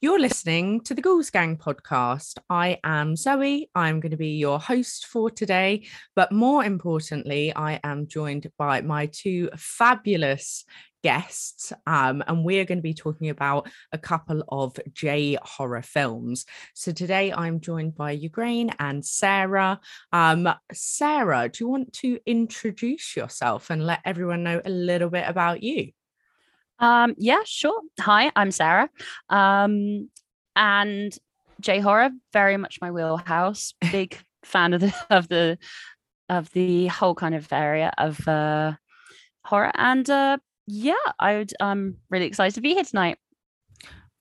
You're listening to the Ghouls Gang podcast. I am Zoe. I'm going to be your host for today. But more importantly, I am joined by my two fabulous guests. Um, and we're going to be talking about a couple of J horror films. So today I'm joined by Ygraine and Sarah. Um, Sarah, do you want to introduce yourself and let everyone know a little bit about you? Um, yeah, sure. Hi, I'm Sarah. Um, and J horror, very much my wheelhouse. Big fan of the of the of the whole kind of area of uh horror. And uh yeah, I would I'm really excited to be here tonight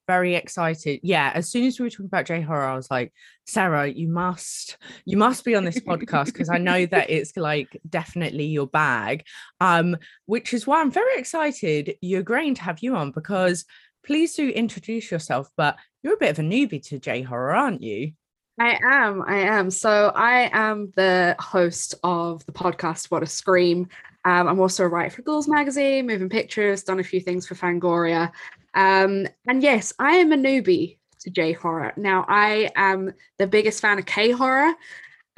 very excited. Yeah, as soon as we were talking about J horror, I was like, Sarah, you must, you must be on this podcast because I know that it's like definitely your bag. Um, which is why I'm very excited. You're going to have you on because please do introduce yourself, but you're a bit of a newbie to J horror, aren't you? I am. I am. So I am the host of the podcast What a Scream. Um, I'm also a writer for Ghouls Magazine, Moving Pictures, done a few things for Fangoria. Um, and yes, I am a newbie to J horror. Now, I am the biggest fan of K horror.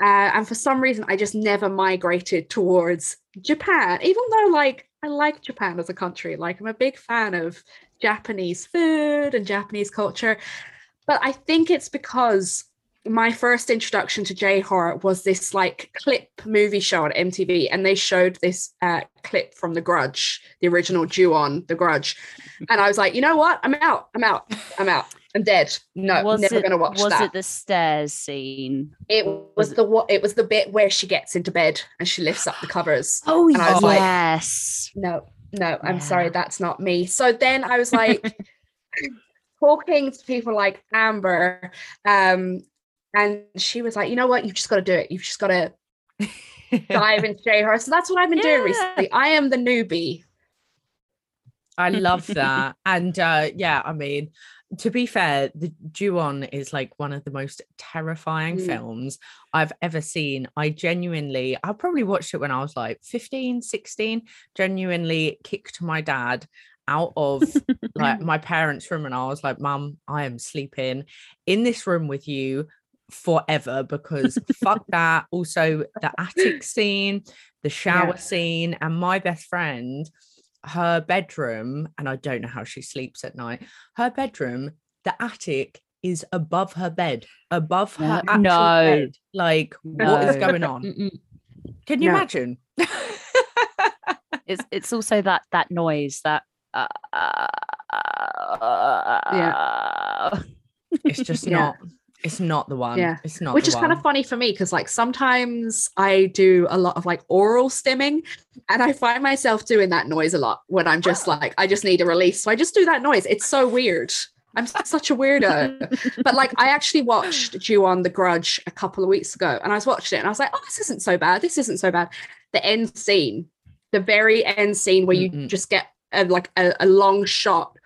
Uh, and for some reason, I just never migrated towards Japan, even though, like, I like Japan as a country. Like, I'm a big fan of Japanese food and Japanese culture. But I think it's because my first introduction to J horror was this like clip movie show on MTV, and they showed this uh, clip from The Grudge, the original Ju-on, The Grudge, and I was like, you know what? I'm out. I'm out. I'm out. I'm dead. No, was never going to watch was that. Was it the stairs scene? It was, was the what? It was the bit where she gets into bed and she lifts up the covers. Oh yes. Like, no, no. I'm yeah. sorry, that's not me. So then I was like. talking to people like Amber, um, and she was like, you know what? You've just got to do it. You've just got to dive into J horror. So that's what I've been yeah. doing recently. I am the newbie. I love that. and uh, yeah, I mean, to be fair, the Ju-on is like one of the most terrifying mm. films I've ever seen. I genuinely, I probably watched it when I was like 15, 16, genuinely kicked my dad out of like my parents' room and I was like, Mum, I am sleeping in this room with you forever because fuck that. Also, the attic scene, the shower yeah. scene, and my best friend, her bedroom, and I don't know how she sleeps at night. Her bedroom, the attic is above her bed, above her no. no. bed. Like, no. what is going on? Mm-mm. Can you no. imagine? it's it's also that that noise that uh, yeah. It's just yeah. not it's not the one. Yeah. It's not Which is one. kind of funny for me because like sometimes I do a lot of like oral stimming and I find myself doing that noise a lot when I'm just like, I just need a release. So I just do that noise. It's so weird. I'm such a weirdo. but like I actually watched Ju-on The Grudge a couple of weeks ago and I was watching it and I was like, oh, this isn't so bad. This isn't so bad. The end scene, the very end scene where you mm just get a, like a, a long shot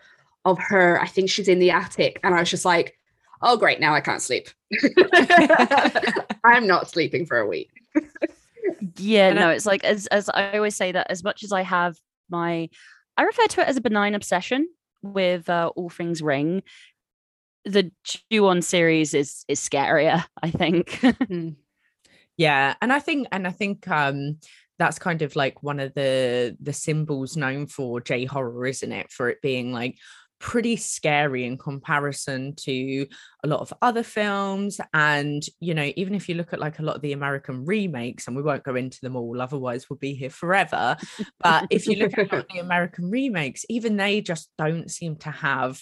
of her. I think she's in the attic. And I was just like, oh great now i can't sleep. I'm not sleeping for a week. Yeah no it's like as as i always say that as much as i have my i refer to it as a benign obsession with uh, all things ring. The Ju-on series is is scarier i think. Hmm. yeah and i think and i think um that's kind of like one of the the symbols known for j horror isn't it? For it being like pretty scary in comparison to a lot of other films. And you know even if you look at like a lot of the american remakes and we won't go into them all otherwise we'll be here forever but if you look at the american remakes even they just don't seem to have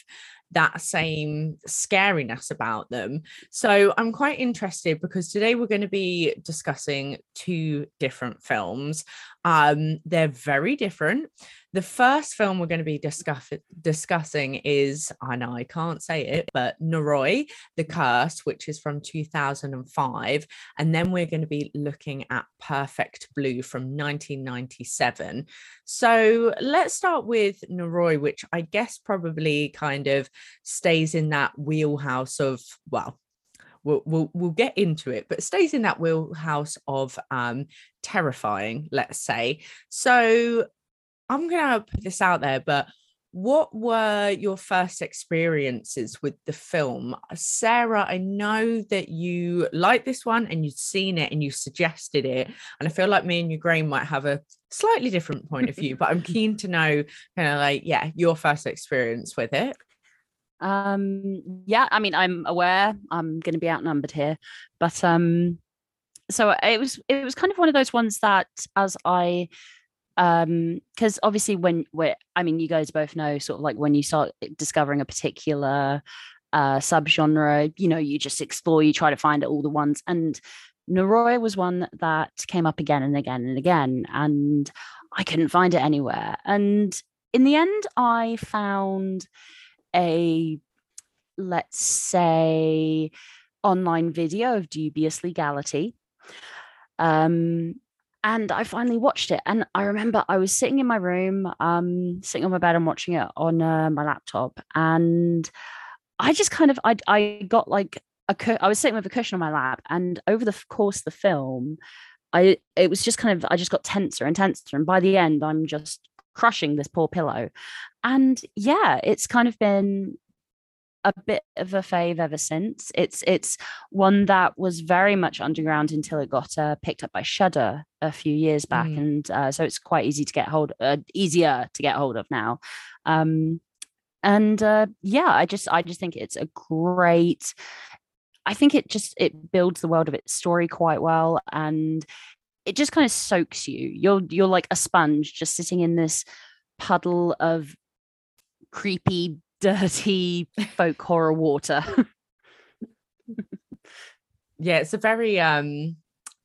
that same scariness about them. So I'm quite interested because today we're going to be discussing two different films. Um, they're very different. The first film we're going to be discuss- discussing is, I know I can't say it, but Noroi, The Curse, which is from 2005. And then we're going to be looking at Perfect Blue from 1997. So let's start with Noroi, which I guess probably kind of stays in that wheelhouse of, well, We'll, we'll, we'll get into it, but stays in that wheelhouse of um, terrifying, let's say. So I'm gonna put this out there, but what were your first experiences with the film? Sarah, I know that you like this one and you'd seen it and you suggested it. And I feel like me and Ygraine, might have a slightly different point of view, but I'm keen to know kind of like, yeah, your first experience with it. Um, yeah, I mean, I'm aware I'm going to be outnumbered here, but um, so it was it was kind of one of those ones that as I um because obviously when we're i mean you guys both know sort of like when you start discovering a particular uh subgenre you know you just explore you try to find all the ones and Noroi was one that came up again and again and again and i couldn't find it anywhere and in the end i found a let's say online video of dubious legality. Um and I finally watched it. And I remember I was sitting in my room, um, sitting on my bed and watching it on uh, my laptop, and I just kind of I I got like I was sitting with a cushion on my lap, and over the course of the film, I it was just kind of I just got tenser and tenser, and by the end, I'm just crushing this poor pillow, and yeah, it's kind of been a bit of a fave ever since. It's it's one that was very much underground until it got uh, picked up by Shudder a few years back, mm. and uh, so it's quite easy to get hold, uh, easier to get hold of now. Um, and uh, yeah, I just I just think it's a great. I think it just it builds the world of its story quite well, and it just kind of soaks you. You're you're like a sponge, just sitting in this puddle of creepy dirty folk horror water. yeah, it's a very um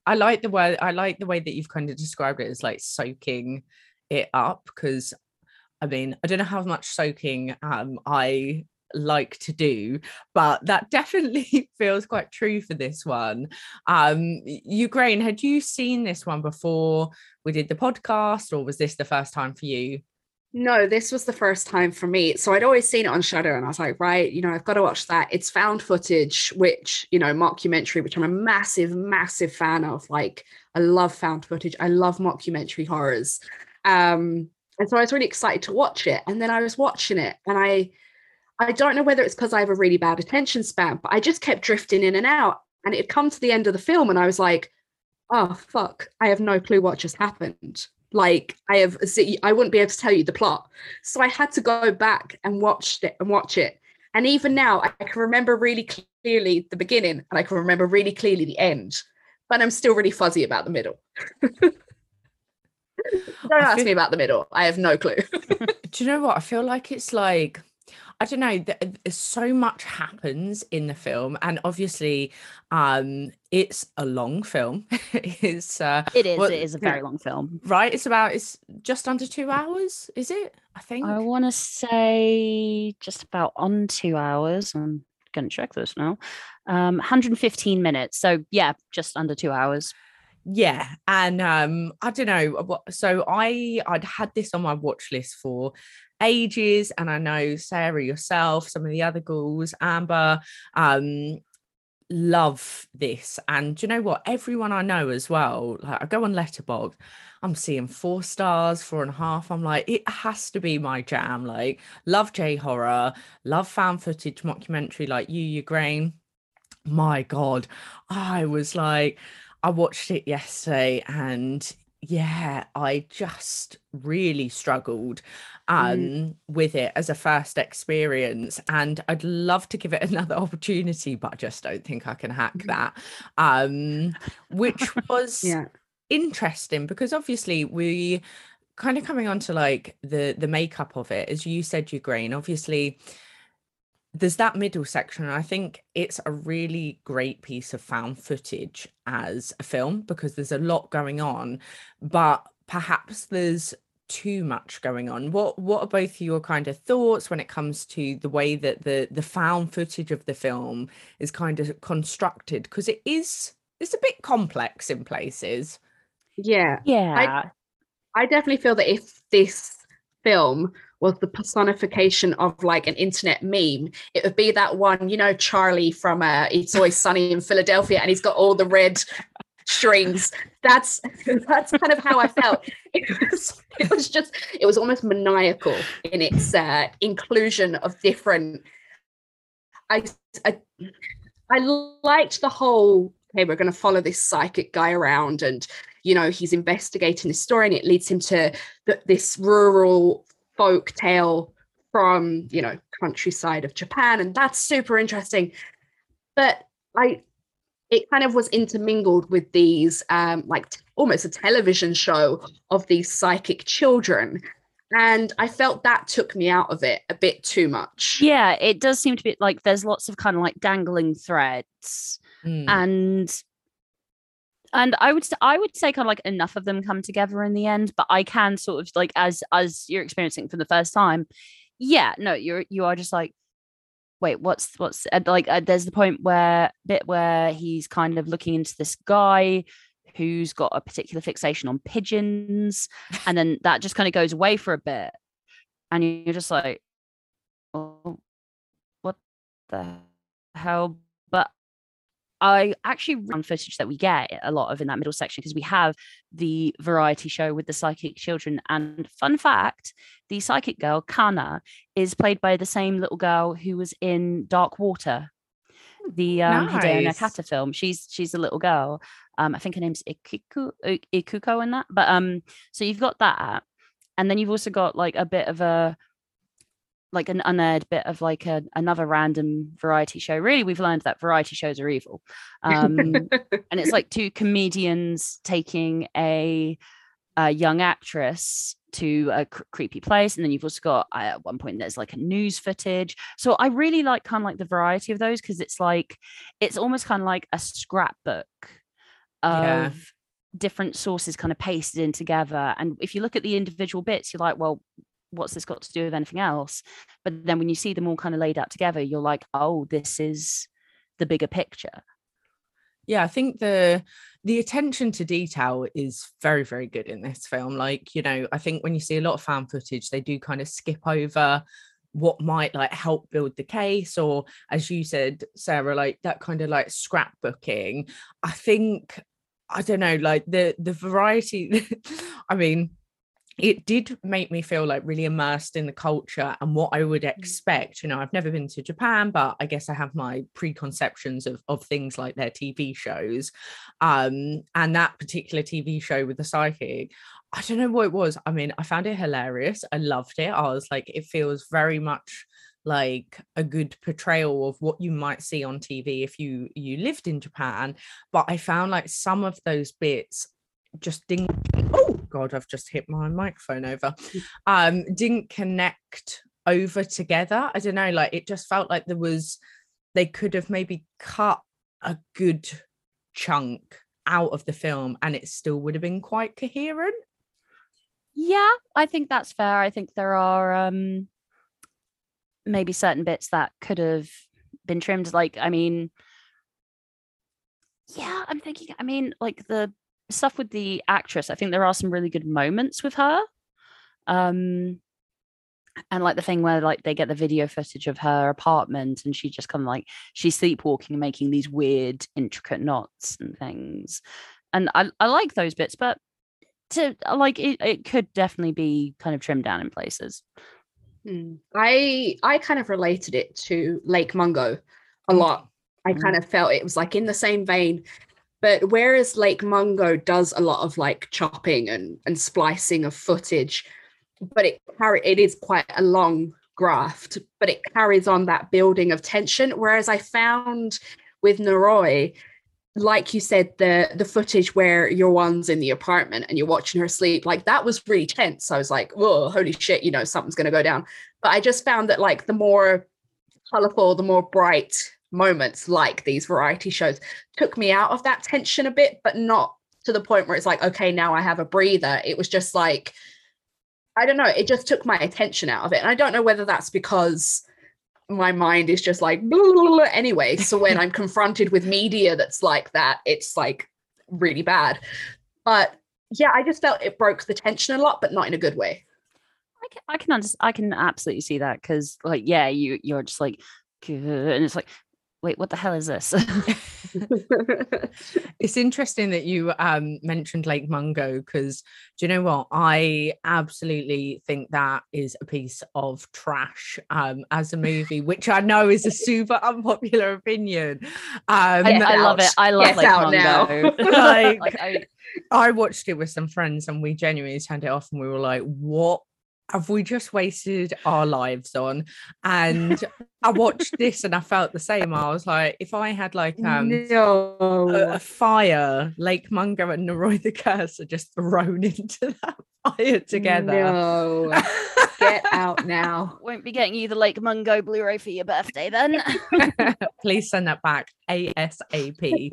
I like the way I like the way that you've kind of described it as like soaking it up because I mean, I don't know how much soaking um I like to do but that definitely feels quite true for this one um Ygraine had you seen this one before we did the podcast or was this the first time for you no, this was the first time for me. So I'd always seen it on Shudder, and I was like, right, you know, I've got to watch that. It's found footage, which, you know, mockumentary, which I'm a massive, massive fan of. Like, I love found footage. I love mockumentary horrors. Um, and so I was really excited to watch it. And then I was watching it, and I I don't know whether it's because I have a really bad attention span, but I just kept drifting in and out. And it had come to the end of the film, and I was like, oh fuck, I have no clue what just happened like I have I wouldn't be able to tell you the plot. So I had to go back and watch it and watch it. And even now I can remember really clearly the beginning and I can remember really clearly the end. But I'm still really fuzzy about the middle. Don't ask feel, me about the middle. I have no clue. do you know what? I feel like it's like I don't know. So much happens in the film, and obviously, um, it's a long film. it's uh, it is. Well, it is a very long film, right? It's about it's just under two hours. Is it? I think I want to say just about on two hours. I'm gonna check this now. Um, 115 minutes. So yeah, just under two hours yeah and um i don't know so i i'd had this on my watch list for ages. And I know Sarah, yourself, some of the other ghouls, Amber, um, love this. And you know what? Everyone I know as well, like I go on Letterboxd, I'm seeing four stars, four and a half. I'm like, it has to be my jam. Like, love J horror, love found footage mockumentary like you, grain. My God, I was like, I watched it yesterday and yeah, I just really struggled um mm. with it as a first experience and I'd love to give it another opportunity but I just don't think I can hack mm. that um which was yeah. interesting because obviously we kind of coming on to like the the makeup of it as you said Ygraine obviously there's that middle section and i think it's a really great piece of found footage as a film because there's a lot going on but perhaps there's too much going on. What what are both your kind of thoughts when it comes to the way that the the found footage of the film is kind of constructed? Because it is it's a bit complex in places. Yeah. Yeah. I, I definitely feel that if this film was the personification of like an internet meme. It would be that one, you know, Charlie from uh, It's Always Sunny in Philadelphia, and he's got all the red strings. That's that's kind of how I felt. It was, it was just it was almost maniacal in its uh, inclusion of different. I, I I liked the whole. Hey, we're going to follow this psychic guy around, and you know he's investigating this story, and it leads him to the, this rural folk tale from you know countryside of Japan, and that's super interesting. But I, it kind of was intermingled with these um, like t- almost a television show of these psychic children. And I felt that took me out of it a bit too much. Yeah, it does seem to be like there's lots of kind of like dangling threads, Mm. and and I would I would say kind of like enough of them come together in the end. But I can sort of like as as you're experiencing for the first time, yeah, no, you're you are just like, wait, what's what's like? Uh, there's the point where bit where he's kind of looking into this guy who's got a particular fixation on pigeons, and then that just kind of goes away for a bit, and you're just like, oh, what the hell? But I actually run footage that we get a lot of in that middle section because we have the variety show with the psychic children. And fun fact the psychic girl, Kana, is played by the same little girl who was in Dark Water, the um, Hideo Nakata film. She's she's a little girl. Um, I think her name's Ikiku, Ikuko in that. But um, so you've got that. And then you've also got like a bit of a like an unaired bit of like a, another random variety show. Really, we've learned that variety shows are evil. Um, and it's like two comedians taking a, a young actress to a cr- creepy place and then you've also got uh, at one point there's like a news footage so i really like kind of like the variety of those because it's like it's almost kind of like a scrapbook of Yeah. different sources kind of pasted in together and if you look at the individual bits you're like well what's this got to do with anything else? But then when you see them all kind of laid out together you're like oh this is the bigger picture. Yeah i think the the attention to detail is very very good in this film. Like you know i think when you see a lot of found footage they do kind of skip over what might like help build the case or as you said sarah like that kind of like scrapbooking. I think i don't know like the the variety i mean it did make me feel like really immersed in the culture and what I would expect. You know, I've never been to Japan, but I guess I have my preconceptions of, of things like their TV shows. Um, and that particular TV show with the psychic, I don't know what it was. I mean, I found it hilarious. I loved it. I was like, it feels very much like a good portrayal of what you might see on TV if you you lived in Japan. But I found like some of those bits just didn't oh god i've just hit my microphone over um didn't connect over together i don't know like it just felt like there was they could have maybe cut a good chunk out of the film and it still would have been quite coherent Yeah, I think that's fair. I think there are um maybe certain bits that could have been trimmed. Like, I mean, yeah, I'm thinking, I mean, like the stuff with the actress, I think there are some really good moments with her. Um and like the thing where like they get the video footage of her apartment and she just kind of like she's sleepwalking and making these weird intricate knots and things and i, I like those bits but to like it, it could definitely be kind of trimmed down in places Hmm. I I kind of related it to Lake Mungo a Mm. lot. I Mm. kind of felt it was like in the same vein. But whereas Lake Mungo does a lot of like chopping and, and splicing of footage, but it carry it is quite a long graft, but it carries on that building of tension. Whereas I found with Noroi, like you said, the the footage where your one's in the apartment and you're watching her sleep, like that was really tense. I was like, whoa, holy shit, you know, something's gonna go down. But I just found that like the more colorful, the more bright moments, like these variety shows, took me out of that tension a bit, but not to the point where it's like, okay, now I have a breather. It was just like, I don't know, it just took my attention out of it. And I don't know whether that's because my mind is just like blah, blah, blah, anyway. So when I'm confronted with media that's like that, it's like really bad. But yeah, I just felt it broke the tension a lot, but not in a good way. i can i can understand i can absolutely see that because like yeah you you're just like and it's like wait what the hell is this it's interesting that you um, mentioned Lake Mungo because do you know what? I absolutely think that is a piece of trash um, as a movie, which I know is a super unpopular opinion. Um, I, I love it. I love Lake. Mungo. Like- Like, I, I watched it with some friends and we genuinely turned it off and we were like, what have we just wasted our lives on? And I watched this and I felt the same. I was like, if I had like um a, no. a fire, Lake Mungo and Noroi the Curse are just thrown into that fire together. No. Get out now. won't be getting you the Lake Mungo Blu-ray for your birthday then. Please send that back ASAP.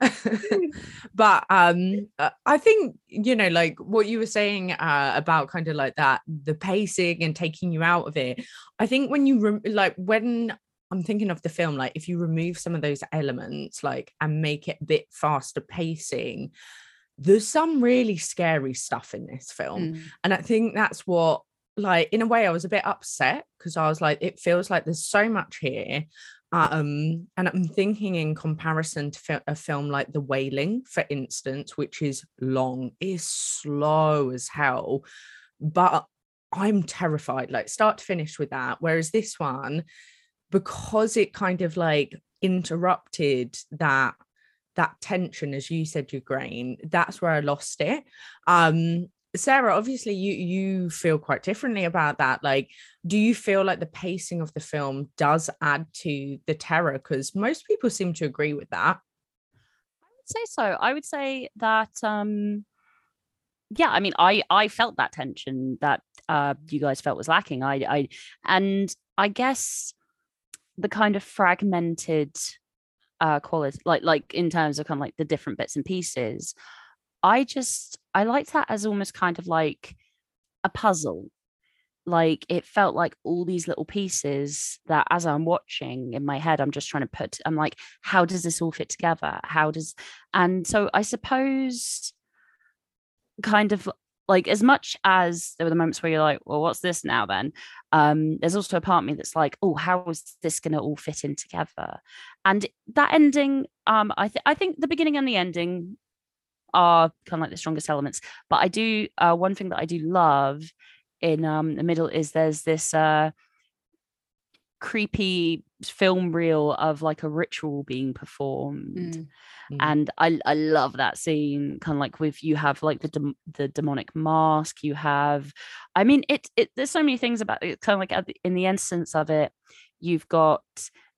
but um uh, I think you know like what you were saying uh, about kind of like that the pacing and taking you out of it. I think when you rem- like when I'm thinking of the film like if you remove some of those elements like and make it a bit faster pacing there's some really scary stuff in this film Mm. and I think that's what, like, in a way, I was a bit upset because I was like, it feels like there's so much here. Um, and I'm thinking in comparison to a film like The Wailing, for instance, which is long, is slow as hell, but I'm terrified, like start to finish with that. Whereas this one, because it kind of like interrupted that that tension as you said Ygraine that's where i lost it um sarah obviously you you feel quite differently about that like do you feel like the pacing of the film does add to the terror because most people seem to agree with that I would say so. I would say that um yeah, I mean I I felt that tension that uh you guys felt was lacking. I I and I guess the kind of fragmented uh quality like like in terms of kind of like the different bits and pieces. I just I liked that as almost kind of like a puzzle. Like it felt like all these little pieces that as I'm watching in my head, I'm just trying to put, I'm like, how does this all fit together? How does, and so I suppose kind of like as much as there were the moments where you're like, well, what's this now then? Um, there's also a part of me that's like, oh, how is this gonna all fit in together? And that ending, um, I I think the beginning and the ending are kind of like the strongest elements. But I do uh one thing that I do love in um the middle is there's this uh creepy film reel of like a ritual being performed Mm. And I I love that scene kind of like with you have like the dem- the demonic mask you have I mean it it there's so many things about it kind of like at the, in the instance of it you've got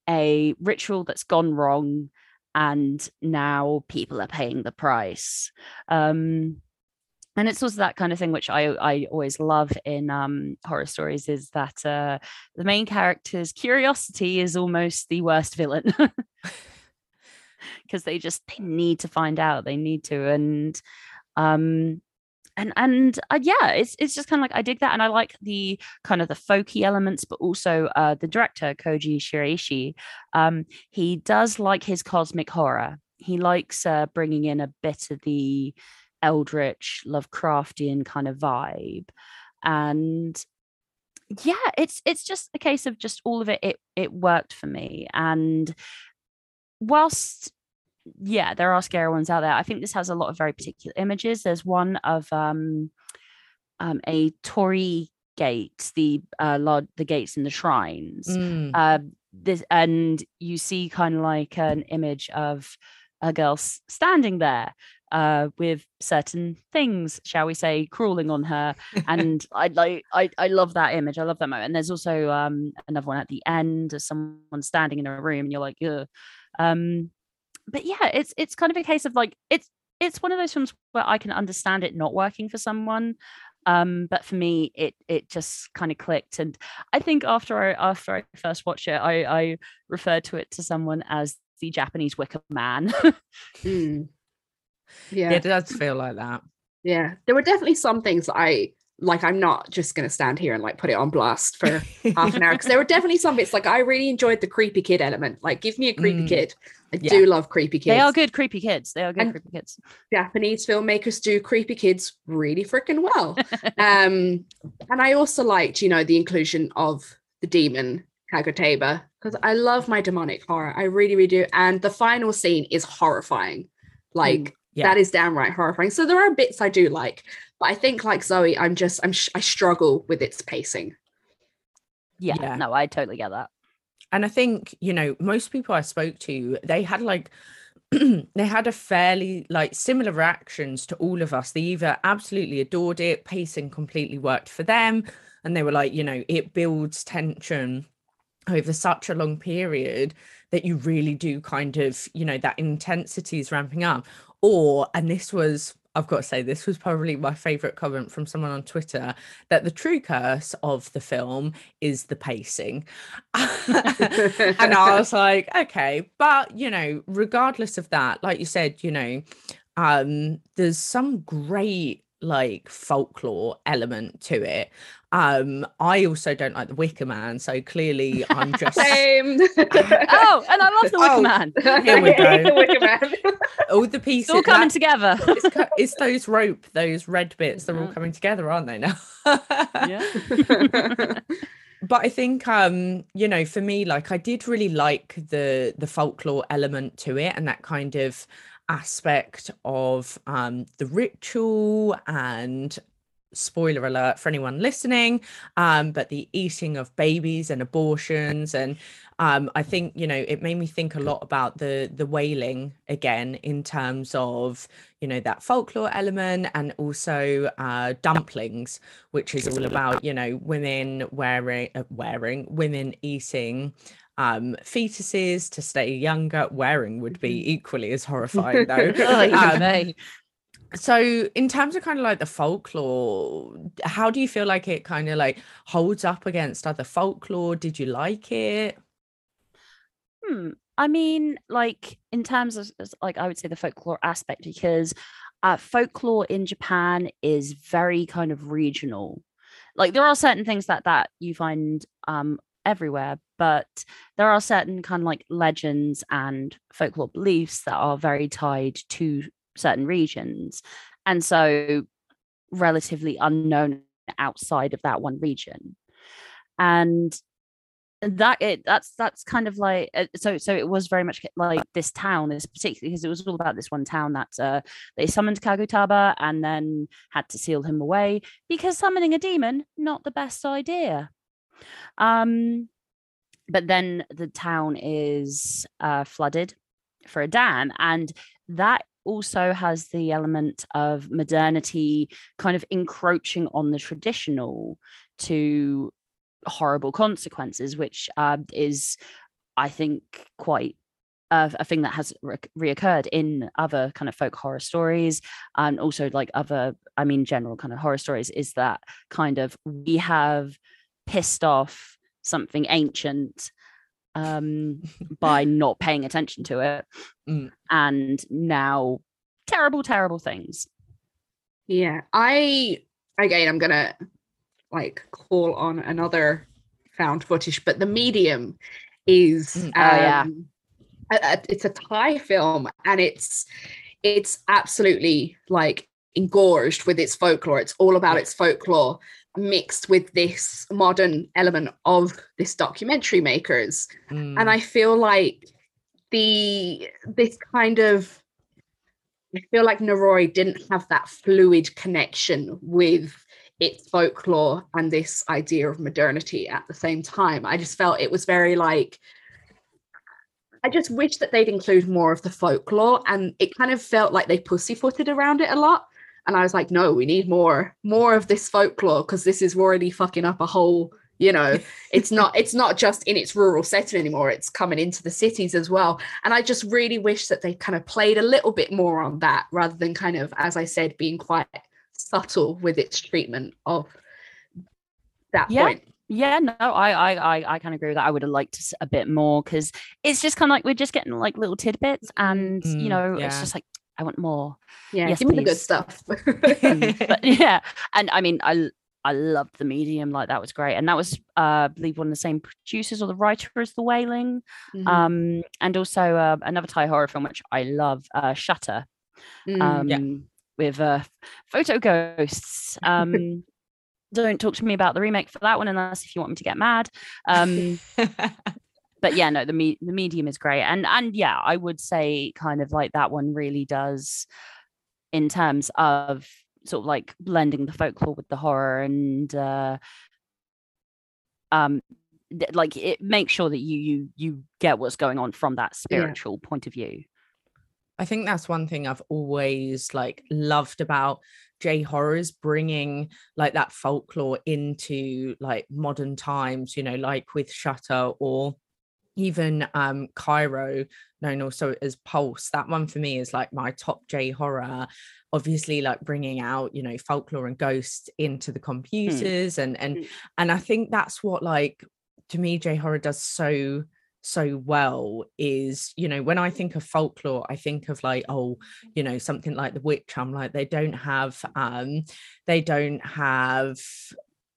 a ritual that's gone wrong and now people are paying the price. Um and it's also that kind of thing which I I always love in um horror stories is that uh the main character's curiosity is almost the worst villain. Because they just they need to find out they need to and um and and uh, yeah it's it's just kind of like i dig that and i like the kind of the folky elements but also uh the director koji shiraishi um he does like his cosmic horror. He likes uh bringing in a bit of the eldritch lovecraftian kind of vibe and yeah it's it's just a case of just all of it it it worked for me and whilst yeah there are scary ones out there i think this has a lot of very particular images there's one of um um a torii gate the uh large, the gates in the shrines Mm. uh, this and you see kind of like an image of a girl standing there uh, with certain things, shall we say, crawling on her. And I like I I love that image. I love that moment. And there's also um another one at the end of someone standing in a room, and you're like, Ugh. um, but yeah, it's it's kind of a case of like it's it's one of those films where I can understand it not working for someone. Um, but for me, it it just kind of clicked, and I think after I after I first watched it, I I referred to it to someone as the Japanese Wicker Man. Mm. yeah. Yeah. it does feel like that Yeah. There were definitely some things that I like. I'm not just going to stand here and like put it on blast for half an hour because there were definitely some bits like I really enjoyed the creepy kid element. Like, give me a creepy Mm. kid. I Yeah. do love creepy kids. they are good creepy kids. They are good And- creepy kids. Japanese filmmakers do creepy kids really freaking well. um, and I also liked, you know, the inclusion of the demon Kagutaba because I love my demonic horror. I really, really do. And the final scene is horrifying. Like Mm, yeah. that is downright horrifying. So there are bits I do like, but I think like Zoe, I'm just I'm sh- I struggle with its pacing. Yeah, Yeah. no, I totally get that. And i think you know most people i spoke to they had like they had a fairly like similar reactions to all of us. They either absolutely adored it pacing completely worked for them and they were like you know it builds tension over such a long period that you really do kind of you know that intensity is ramping up. Or and this was I've got to say, this was probably my favorite comment from someone on Twitter that the true curse of the film is the pacing. and I was like, okay, but you know, regardless of that, like you said, you know, um, there's some great like folklore element to it. Um, I also don't like the Wicker Man, so clearly I'm just Same. Oh, and I love the Wicker Oh, Man. Here we go. The Wicker Man. all the pieces. It's all coming that- together. it's, it's those rope, those red bits, they're all coming together, aren't they now? yeah. but I think um, you know, for me, like I did really like the the folklore element to it and that kind of aspect of um the ritual and spoiler alert for anyone listening um but the eating of babies and abortions and um i think you know it made me think a lot about the the wailing again in terms of you know that folklore element and also uh dumplings which is all about you know women wearing uh, wearing women eating um fetuses to stay younger. Wearing would be equally as horrifying though. Oh, Um, so in terms of kind of like the folklore how do you feel like it kind of like holds up against other folklore? Did you like it? Hmm. I mean, like in terms of like I would say the folklore aspect because uh, folklore in Japan is very kind of regional. Like there are certain things that that you find um everywhere, but there are certain kind of like legends and folklore beliefs that are very tied to certain regions, and so relatively unknown outside of that one region. And that it that's that's kind of like uh, so so it was very much like this town is particularly because it was all about this one town that uh they summoned Kagutaba and then had to seal him away because summoning a demon not the best idea um but then the town is uh flooded for a dam and that also has the element of modernity kind of encroaching on the traditional to horrible consequences, which uh, is, I think, quite a, thing that has re- reoccurred in other kind of folk horror stories, and also like other, I mean, general kind of horror stories. Is that kind of we have pissed off something ancient um, by not paying attention to it, Mm. and now terrible, terrible things. Yeah, I again, I'm gonna like call on another found footage, but the medium is Mm. um, Oh, yeah. a- a- it's a Thai film, and it's it's absolutely like engorged with its folklore. It's all about its folklore mixed with this modern element of this documentary makers. Mm, and i feel like the this kind of i feel like Noroi didn't have that fluid connection with its folklore and this idea of modernity at the same time. I just felt it was very like i just wish that they'd include more of the folklore and it kind of felt like they pussyfooted around it a lot and i was like no we need more more of this folklore because this is already fucking up a whole you know it's not it's not just in its rural setting anymore it's coming into the cities as well and i just really wish that they kind of played a little bit more on that rather than kind of as i said being quite subtle with its treatment of that Yeah. point Yeah, no, I I I, I kind of agree with that. I would have liked a bit more because it's just kind of like we're just getting like little tidbits, and Mm, you know, yeah. it's just like I want more. yeah Yes, give me the good stuff but yeah, and I mean, I I loved the medium. Like that was great, and that was uh, I believe one of the same producers or the writer as The Wailing, Mhm. um, and also uh, another Thai horror film which I love, uh, Shutter, Mm. um, Yeah. with uh, photo ghosts. Um, don't talk to me about the remake for that one unless if you want me to get mad. Um, but yeah, no, the me- the medium is great, and and yeah, I would say kind of like that one really does, in terms of sort of like blending the folklore with the horror and uh, um like it makes sure that you you you get what's going on from that spiritual yeah. point of view i think that's one thing i've always like loved about j horrors bringing like that folklore into like modern times you know like with shutter or even um Kairo known also as pulse that one for me is like my top j horror obviously like bringing out you know folklore and ghosts into the hmm. computers mm. and and mm. and i think that's what like to me j horror does so so well is you know when i think of folklore i think of like oh you know something like the witch i'm like they don't have um they don't have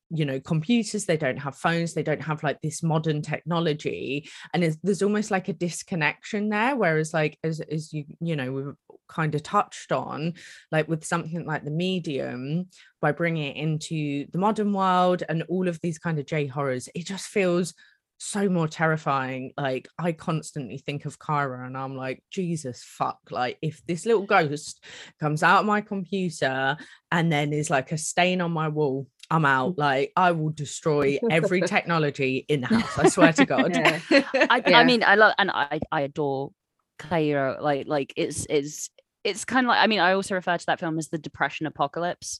you know computers they don't have phones they don't have like this modern technology and there's almost like a disconnection there whereas like as, as you you know we've kind of touched on like with something like the medium by bringing it into the modern world and all of these kind of j horrors it just feels so more terrifying. Like I constantly think of Kairo and I'm like, Jesus fuck. Like if this little ghost comes out of my computer and then is like a stain on my wall, I'm out. Like I will destroy every technology in the house. I swear to God. Yeah. I, yeah. I, mean, I love and I I adore Kairo. Like like it's it's it's kind of like I mean, I also refer to that film as the Depression Apocalypse.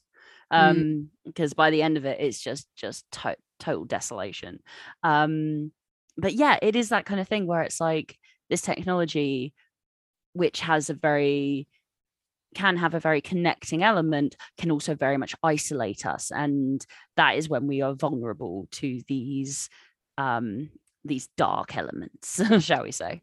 Mm. Um, mm. because by the end of it, it's just just to- total desolation. Um, but yeah, it is that kind of thing where it's like this technology, which has a very can have a very connecting element can also very much isolate us and that is when we are vulnerable to these um these dark elements shall we say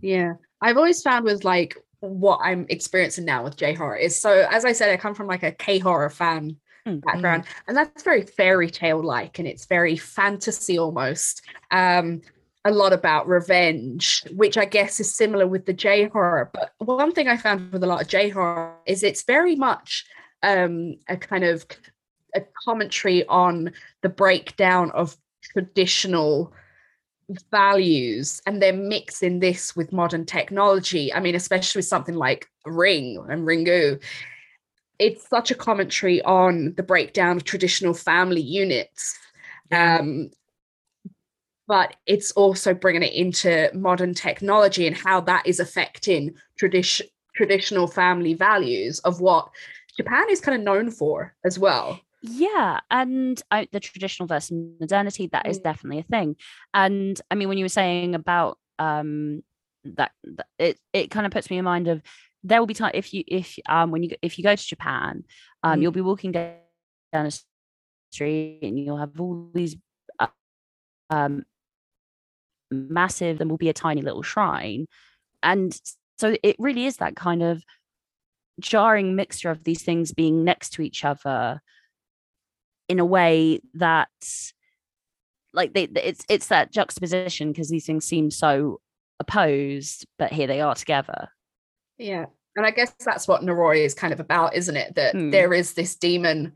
yeah i've always found with like what i'm experiencing now with j horror is so as i said i come from like a k horror fan mm, background mm-hmm. and that's very fairy tale like and it's very fantasy almost um a lot about revenge which i guess is similar with the j horror but one thing i found with a lot of j horror is it's very much um a kind of a commentary on the breakdown of traditional values and they're mixing this with modern technology. I mean especially with something like ring and ringu. It's such a commentary on the breakdown of traditional family units. Um, but it's also bringing it into modern technology and how that is affecting tradition traditional family values of what Japan is kind of known for as well. Yeah, and uh, the traditional versus modernity that is mm. definitely a thing. And I mean, when you were saying about um that, that it it kind of puts me in mind of there will be time if you if um when you if you go to Japan, um mm. you'll be walking down a street and you'll have all these uh, um massive then will be a tiny little shrine. And so it really is that kind of jarring mixture of these things being next to each other in a way that like they it's it's that juxtaposition because these things seem so opposed but here they are together. Yeah. And i guess that's what Noroi is kind of about isn't it? That hmm. there is this demon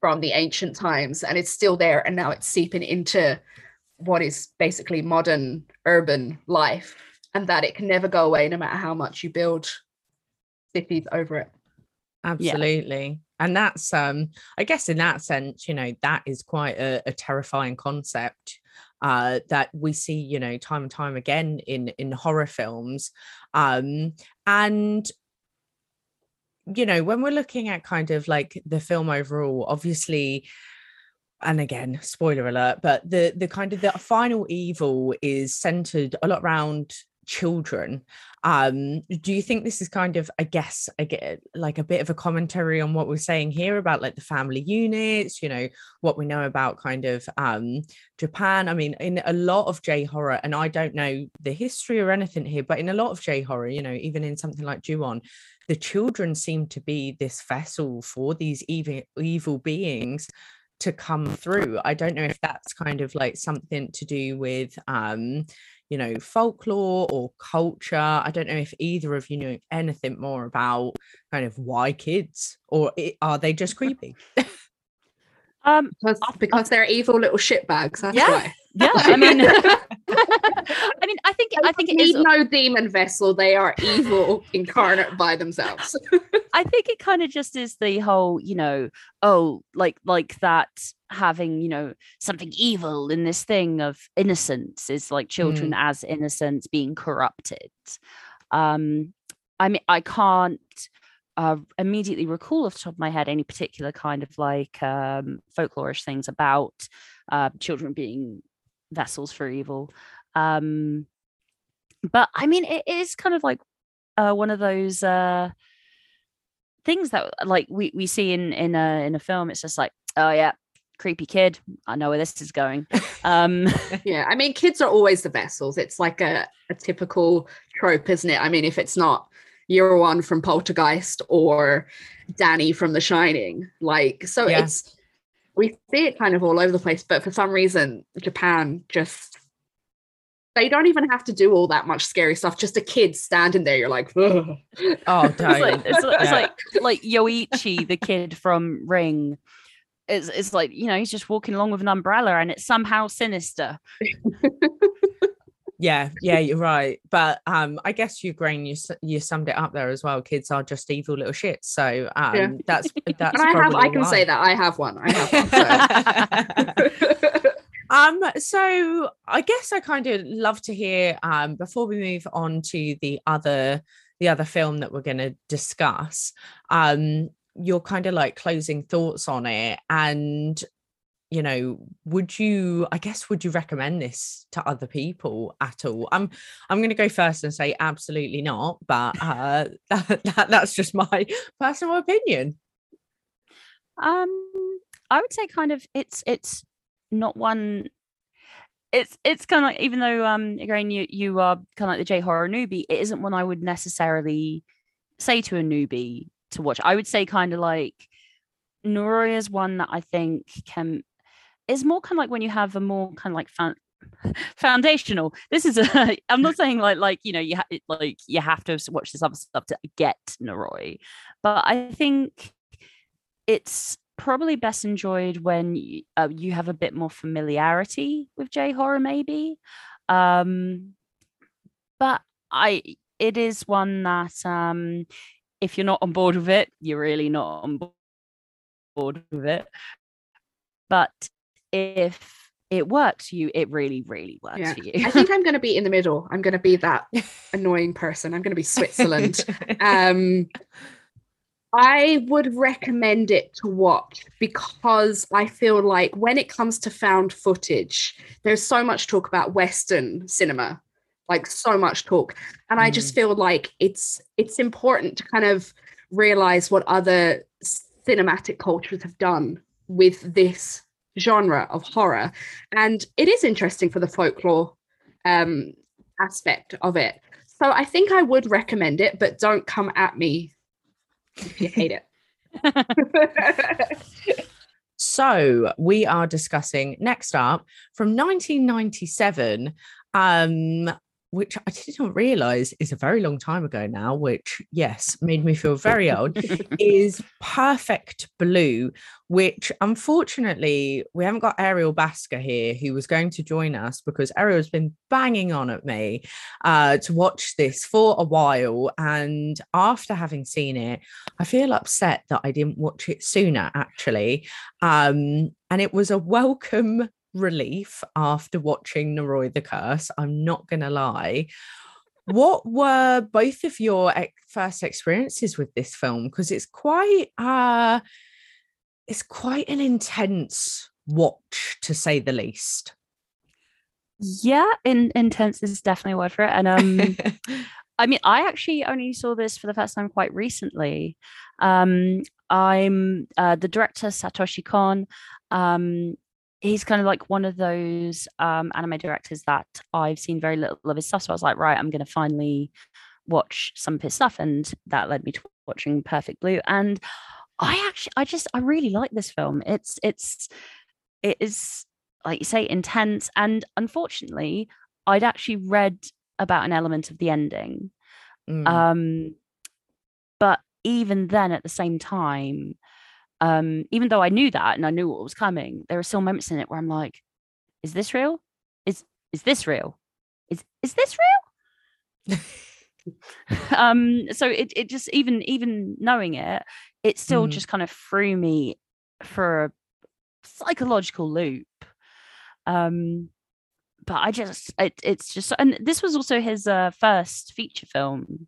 from the ancient times and it's still there and now it's seeping into what is basically modern urban life and that it can never go away no matter how much you build cities over it. Absolutely. Yeah. and that's um i guess in that sense you know that is quite a, a terrifying concept uh, that we see, you know, time and time again in in horror films, um, and you know, when we're looking at kind of like the film overall, obviously, and again spoiler alert but the the kind of the final evil is centered a lot around children. Um do you think this is kind of i guess i get like a bit of a commentary on what we're saying here about like the family units you know what we know about kind of um japan? I mean in a lot of j horror and i don't know the history or anything here but in a lot of j horror you know even in something like Ju-on the children seem to be this vessel for these evil evil beings to come through. I don't know if that's kind of like something to do with um you know folklore or culture. I don't know if either of you know anything more about kind of why kids or it, are they just creepy? um because, because they're evil little shitbags that's yeah. why yeah, I mean, I mean, I think I think it need no demon vessel. They are evil incarnate by themselves. I think it kind of just is the whole, you know, oh, like like that having, you know, something evil in this thing of innocence is like children as innocence being corrupted. Um, I mean, I can't uh, immediately recall off the top of my head any particular kind of like um, folklorish things about uh, children being vessels for evil. Um, but I mean, it is kind of like uh, one of those uh, things that like we, we see in in a in a film. It's just like, oh yeah, creepy kid. I know where this is going. Um, yeah, I mean, kids are always the vessels. It's like a, a typical trope, isn't it? I mean, if it's not Yaohwan from Poltergeist or Danny from The Shining, like so Yeah. it's we see it kind of all over the place. But for some reason, Japan just they don't even have to do all that much scary stuff. Just a kid standing there, you're like, Ugh. Oh, it's like don't. it's, it's Yeah. like like Yoichi, the kid from Ring. It's, it's like you know he's just walking along with an umbrella and it's somehow sinister. Yeah, yeah, you're right. But um, I guess Ygraine, you you summed it up there as well. Kids are just evil little shits. So um, Yeah. that's that's. and I have I can say that I have one. I have one. So. um so i guess i kind of love to hear um before we move on to the other the other film that we're going to discuss um your kind of like closing thoughts on it and you know would you i guess would you recommend this to other people at all i'm i'm going to go first and say absolutely not but uh that, that, that's just my personal opinion Um, I would say kind of it's it's not one. It's it's kind of like even though um again you you are kind of like the J horror newbie, it isn't one I would necessarily say to a newbie to watch. I would say kind of like Noroi is one that I think can is more kind of like when you have a more kind of like found foundational this is a i'm not saying like like you know you like you have to watch this other stuff to get noroi but i think it's probably best enjoyed when you, uh, you have a bit more familiarity with J horror, maybe. Um, but I, it is one that um, if you're not on board with it, you're really not on board with it. But if it works for you, it really, really works Yeah. for you. I think I'm going to be in the middle. I'm going to be that annoying person. I'm going to be Switzerland. um, I would recommend it to watch because I feel like when it comes to found footage, there's so much talk about Western cinema, like so much talk, and I just feel like it's it's important to kind of realize what other cinematic cultures have done with this genre of horror, and it is interesting for the folklore um, aspect of it. So I think I would recommend it, but don't come at me if you hate it. So we are discussing next up from 1997, um, which I did not realize is a very long time ago now, which yes, made me feel very old, is Perfect Blue, which unfortunately we haven't got Ariel Basker here who was going to join us because Ariel's been banging on at me uh, to watch this for a while. And after having seen it, I feel upset that I didn't watch it sooner, actually. Um, and it was a welcome relief after watching Noroi the Curse. I'm not going to lie. What were both of your ex- first experiences with this film? Because it's quite, uh, it's quite an intense watch, to say the least. yeah, in, intense is definitely a word for it. And um, I mean, I actually only saw this for the first time quite recently. Um, I'm uh, the director Satoshi Kon. Um, he's kind of like one of those um, anime directors that I've seen very little of his stuff. So I was like, right, I'm going to finally watch some of his stuff, and that led me to watching Perfect Blue. And I actually, I just, I really like this film. It's, it's, it is like you say, intense. And unfortunately, I'd actually read about an element of the ending. Mm. Um, but even then, at the same time, um, even though I knew that and I knew what was coming, there are still moments in it where I'm like, is this real? is is this real? Is is this real? um so it it just even even knowing it it still Mm. just kind of threw me for a psychological loop um but i just it, it's just and this was also his uh first feature film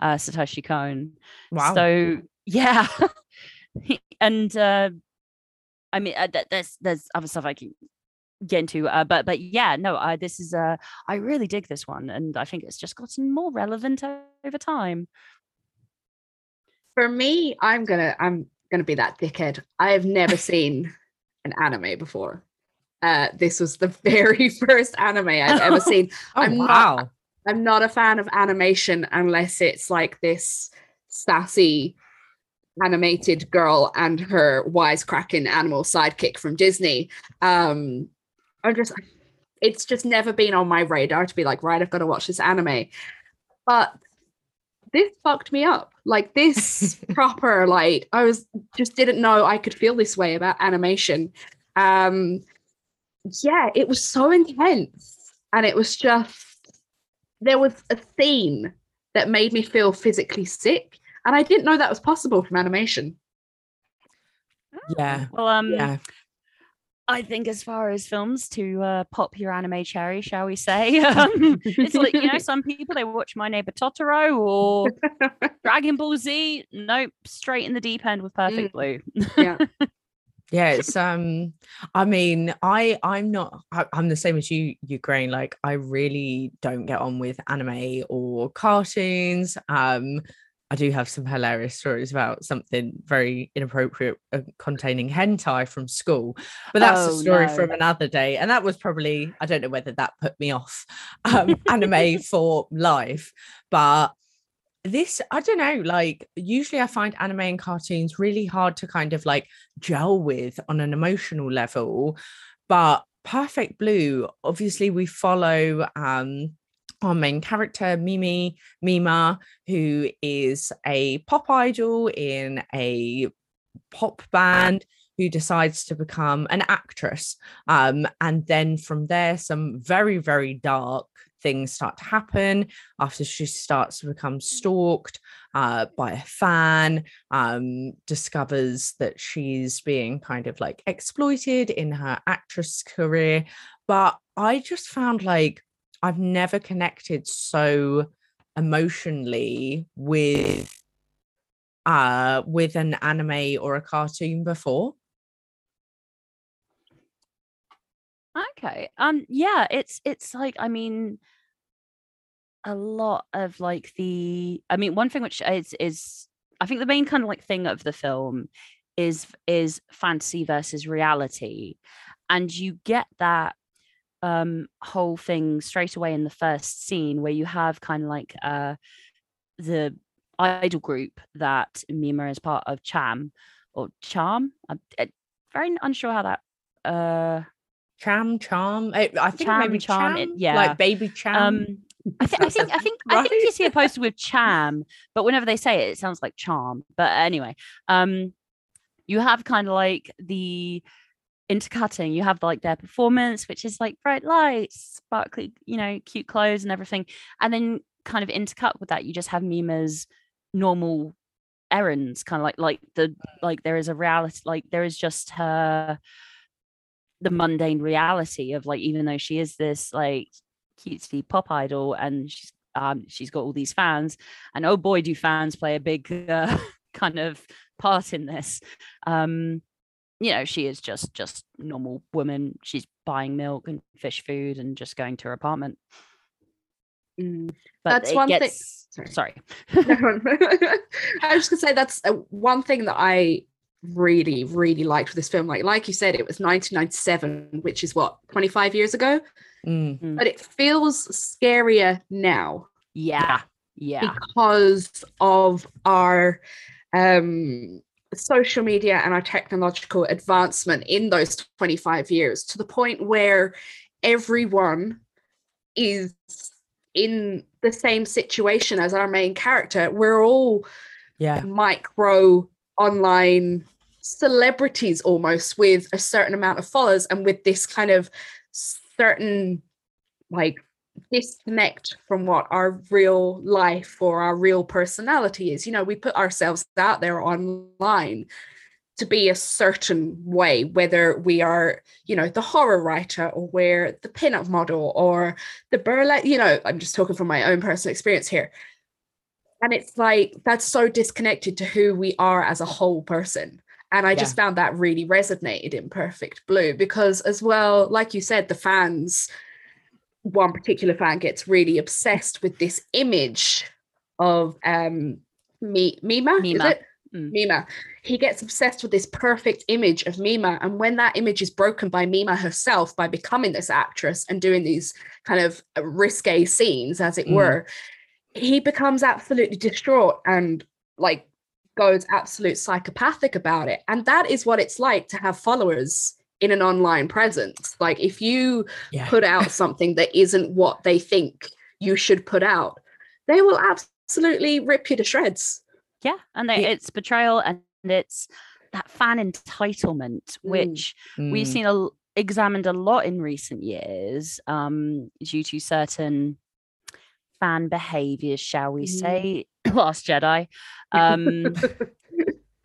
uh satoshi kon Wow. so yeah and uh i mean uh, there's there's other stuff i can get into uh, but but yeah no uh, this is uh i really dig this one and i think it's just gotten more relevant over time For me, I'm gonna I'm gonna be that dickhead. I have never seen an anime before. Uh, this was the very first anime I've ever seen. oh, I'm not- wow. I'm not a fan of animation unless it's like this sassy animated girl and her wisecracking animal sidekick from Disney. Um, I'm just, it's just never been on my radar to be like, right, I've got to watch this anime. But this fucked me up. Like this proper, like I was just didn't know I could feel this way about animation. Um, yeah, it was so intense, and it was just there was a scene that made me feel physically sick and i didn't know that was possible from animation. Yeah. well um Yeah. i think as far as films to uh pop your anime cherry shall we say um, it's like you know some people they watch my neighbor totoro or dragon ball z. Nope straight in the deep end with perfect blue. Yeah. Yeah it's um i mean i i'm not I, i'm the same as you Ygraine. Like i really don't get on with anime or cartoons. Um i do have some hilarious stories about something very inappropriate uh, containing hentai from school but that's a Oh, story no. from another day and that was probably i don't know whether that put me off um anime for life but this i don't know like usually i find anime and cartoons really hard to kind of like gel with on an emotional level but perfect blue obviously we follow um our main character mimi mima who is a pop idol in a pop band who decides to become an actress um and then from there some very very dark things start to happen after she starts to become stalked uh, by a fan, um, discovers that she's being kind of like exploited in her actress career. But I just found like I've never connected so emotionally with uh with an anime or a cartoon before Okay. Um yeah, it's it's like I mean a lot of like the I mean one thing which is is I think the main kind of like thing of the film is is fantasy versus reality and you get that um whole thing straight away in the first scene where you have kind of like uh the idol group that Mima is part of Cham or Charm I'm uh, very unsure how that uh Cham Charm. I, I think Cham, maybe Charm, Cham. it- yeah. like Babycham. um I, thi- I think I think I think you see a poster with Cham, but whenever they say it, it sounds like Charm. But anyway, um, you have kind of like the intercutting. You have like their performance, which is like bright lights, sparkly, you know, cute clothes and everything, and then kind of intercut with that, you just have Mima's normal errands, kind of like like the like there is a reality, like there is just her the mundane reality of like even though she is this like cutesy pop idol and she's um she's got all these fans and oh boy do fans play a big uh, kind of part in this um you know she is just just normal woman she's buying milk and fish food and just going to her apartment Mm. but That's it one thing- gets sorry. sorry I was just gonna say that's uh, one thing that I really, really liked with this film. Like, like you said, it was 1997, which is what 25 years ago, Mm, but it feels scarier now yeah yeah because of our um social media and our technological advancement in those 25 years to the point where everyone is in the same situation as our main character we're all yeah. micro online celebrities almost with a certain amount of followers and with this kind of certain like disconnect from what our real life or our real personality is. You know, we put ourselves out there online to be a certain way, whether we are, you know, the horror writer or we're the pinup model or the burlesque, you know, I'm just talking from my own personal experience here. And it's like that's so disconnected to who we are as a whole person. And I yeah. just found that really resonated in Perfect Blue because, as well, like you said, the fans, one particular fan gets really obsessed with this image of um me Mima, Mima. is it? Mm. Mima. He gets obsessed with this perfect image of Mima. And when that image is broken by Mima herself by becoming this actress and doing these kind of risque scenes, as it mm. were, he becomes absolutely distraught and like goes absolute psychopathic about it. And that is what it's like to have followers in an online presence. Like if you yeah. put out something that isn't what they think you should put out, they will absolutely rip you to shreds. Yeah, and they, it's betrayal and it's that fan entitlement, mm. which mm. we've seen a, examined a lot in recent years um, due to certain fan behaviors, shall we mm. say, Last Jedi, um,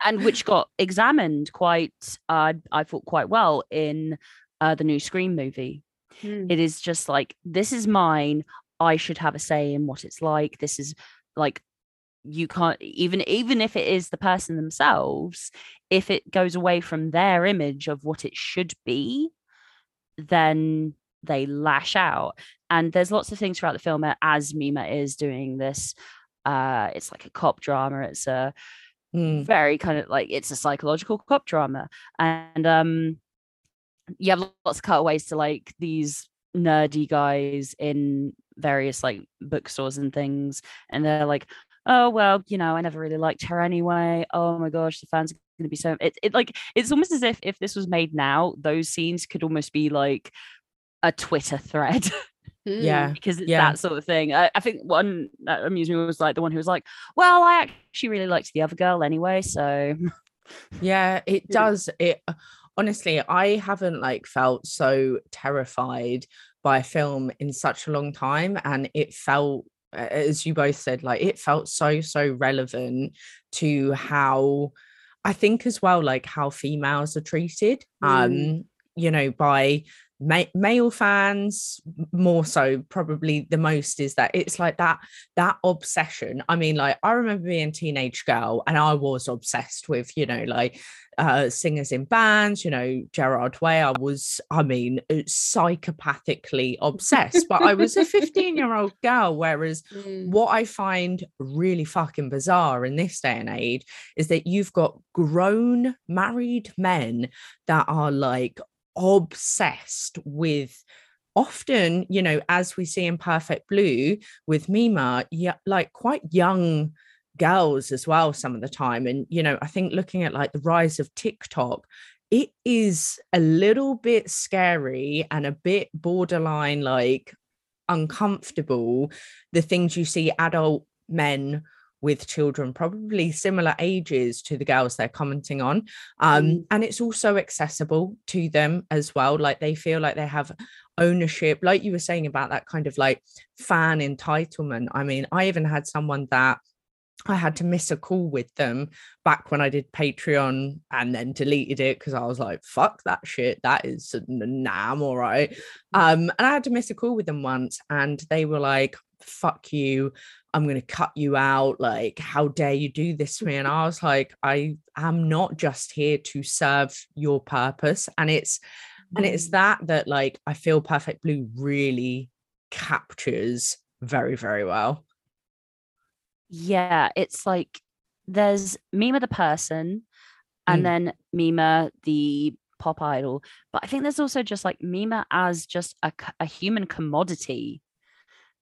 and which got examined quite, uh, I thought, quite well in uh, the new Scream movie. Mm. It is just like, this is mine. I should have a say in what it's like. This is like you can't even even if it is the person themselves if it goes away from their image of what it should be then they lash out and there's lots of things throughout the film as mima is doing this uh it's like a cop drama it's a mm. very kind of like it's a psychological cop drama and um you have lots of cutaways to like these nerdy guys in various like bookstores and things and they're like oh well you know i never really liked her anyway oh my gosh the fans are going to be so it, it like it's almost as if if this was made now those scenes could almost be like a twitter thread yeah because it's yeah. that sort of thing I, I, think one that amused me was like the one who was like well i actually really liked the other girl anyway so yeah it does it honestly i haven't like felt so terrified by a film in such a long time and it felt as you both said like it felt so so relevant to how i think as well like how females are treated mm. um you know by ma- male fans more so probably the most is that it's like that that obsession i mean like i remember being a teenage girl and i was obsessed with you know like uh, singers in bands, you know, Gerard Way. I was, I mean, uh, psychopathically obsessed, but I was a 15 year old girl. Whereas mm. what I find really fucking bizarre in this day and age is that you've got grown married men that are like obsessed with often, you know, as we see in Perfect Blue with Mima, yeah, like quite young girls as well some of the time. And, you know, I think looking at like the rise of TikTok, it is a little bit scary and a bit borderline like uncomfortable the things you see adult men with children probably similar ages to the girls they're commenting on um, mm. and it's also accessible to them as well like they feel like they have ownership like you were saying about that kind of like fan entitlement i mean i even had someone that I had to miss a call with them back when I did Patreon and then deleted it because I was like, fuck that shit. That is nah, I'm all right. Mm. Um, and I had to miss a call with them once and they were like, fuck you. I'm going to cut you out. Like, how dare you do this to me? And I was like, I am not just here to serve your purpose. And it's, and it's that that like I feel Perfect Blue really captures very, very well. Yeah, it's like there's Mima the person and mm. then Mima the pop idol. But I think there's also just like Mima as just a, a human commodity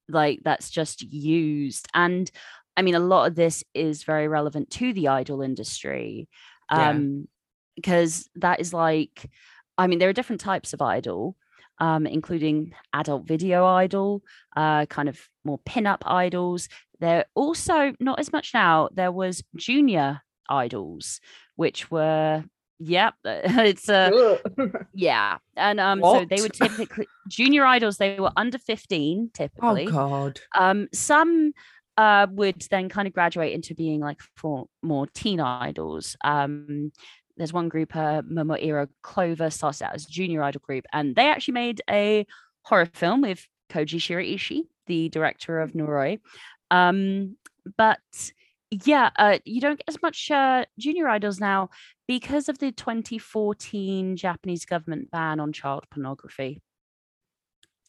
like that's just used and i mean a lot of this is very relevant to the idol industry um yeah. because that is like i mean there are different types of idol um, including adult video idol, uh, kind of more pin-up idols. There also not as much now. There was junior idols, which were Yep, it's a yeah, and um, so they were typically junior idols. They were under fifteen typically. Oh God. Um, some uh would then kind of graduate into being like for more teen idols. Um, there's one group, uh, Momoiro Clover, started out as a junior idol group, and they actually made a horror film with Koji Shiraishi, the director of Noroi. Um, but yeah, uh, you don't get as much uh, junior idols now because of the 2014 Japanese government ban on child pornography.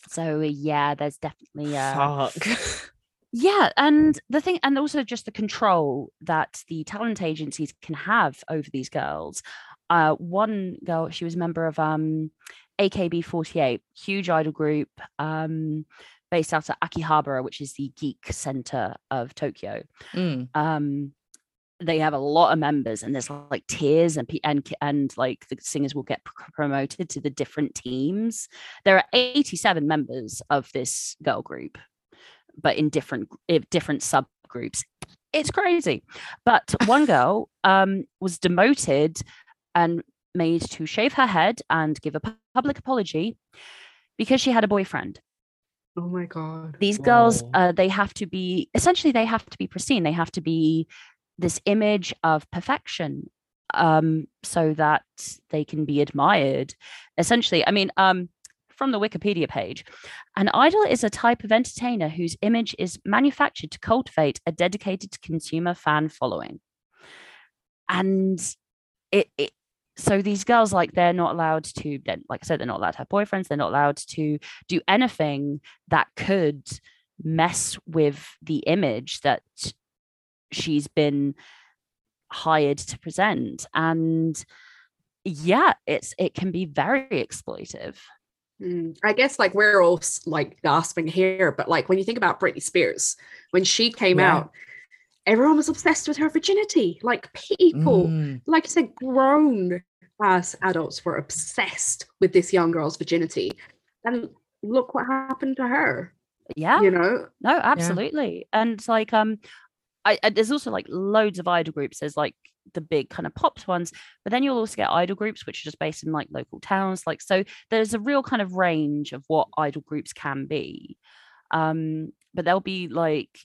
So yeah, there's definitely uh, Fuck. yeah, and the thing, and also just the control that the talent agencies can have over these girls. Uh, one girl, she was a member of um, AKB48, huge idol group, um, based out of Akihabara, which is the geek center of Tokyo. Mm. Um, they have a lot of members, and there's like tiers, and and and like the singers will get promoted to the different teams. There are 87 members of this girl group, but in different in different subgroups. It's crazy. But one girl um, was demoted and made to shave her head and give a public apology because she had a boyfriend Oh my god. these girls uh, they have to be essentially they have to be pristine. They have to be this image of perfection um so that they can be admired essentially. I mean um from the wikipedia page an idol is a type of entertainer whose image is manufactured to cultivate a dedicated consumer fan following. And it, it so these girls like they're not allowed to they're- like i said they're not allowed to have boyfriends they're not allowed to do anything that could mess with the image that she's been hired to present and yeah it's it can be very exploitive Mm, I guess like we're all like gasping here, but like when you think about Britney Spears, when she came Yeah. out, everyone was obsessed with her virginity. Like people, Mm. like I said, grown as adults were obsessed with this young girl's virginity. And look what happened to her. yeah You know, No, absolutely. And it's like um I, I there's also like loads of idol groups. There's like the big kind of popped ones, but then you'll also get idol groups which are just based in like local towns. Like so there's a real kind of range of what idol groups can be. Um, but there'll be like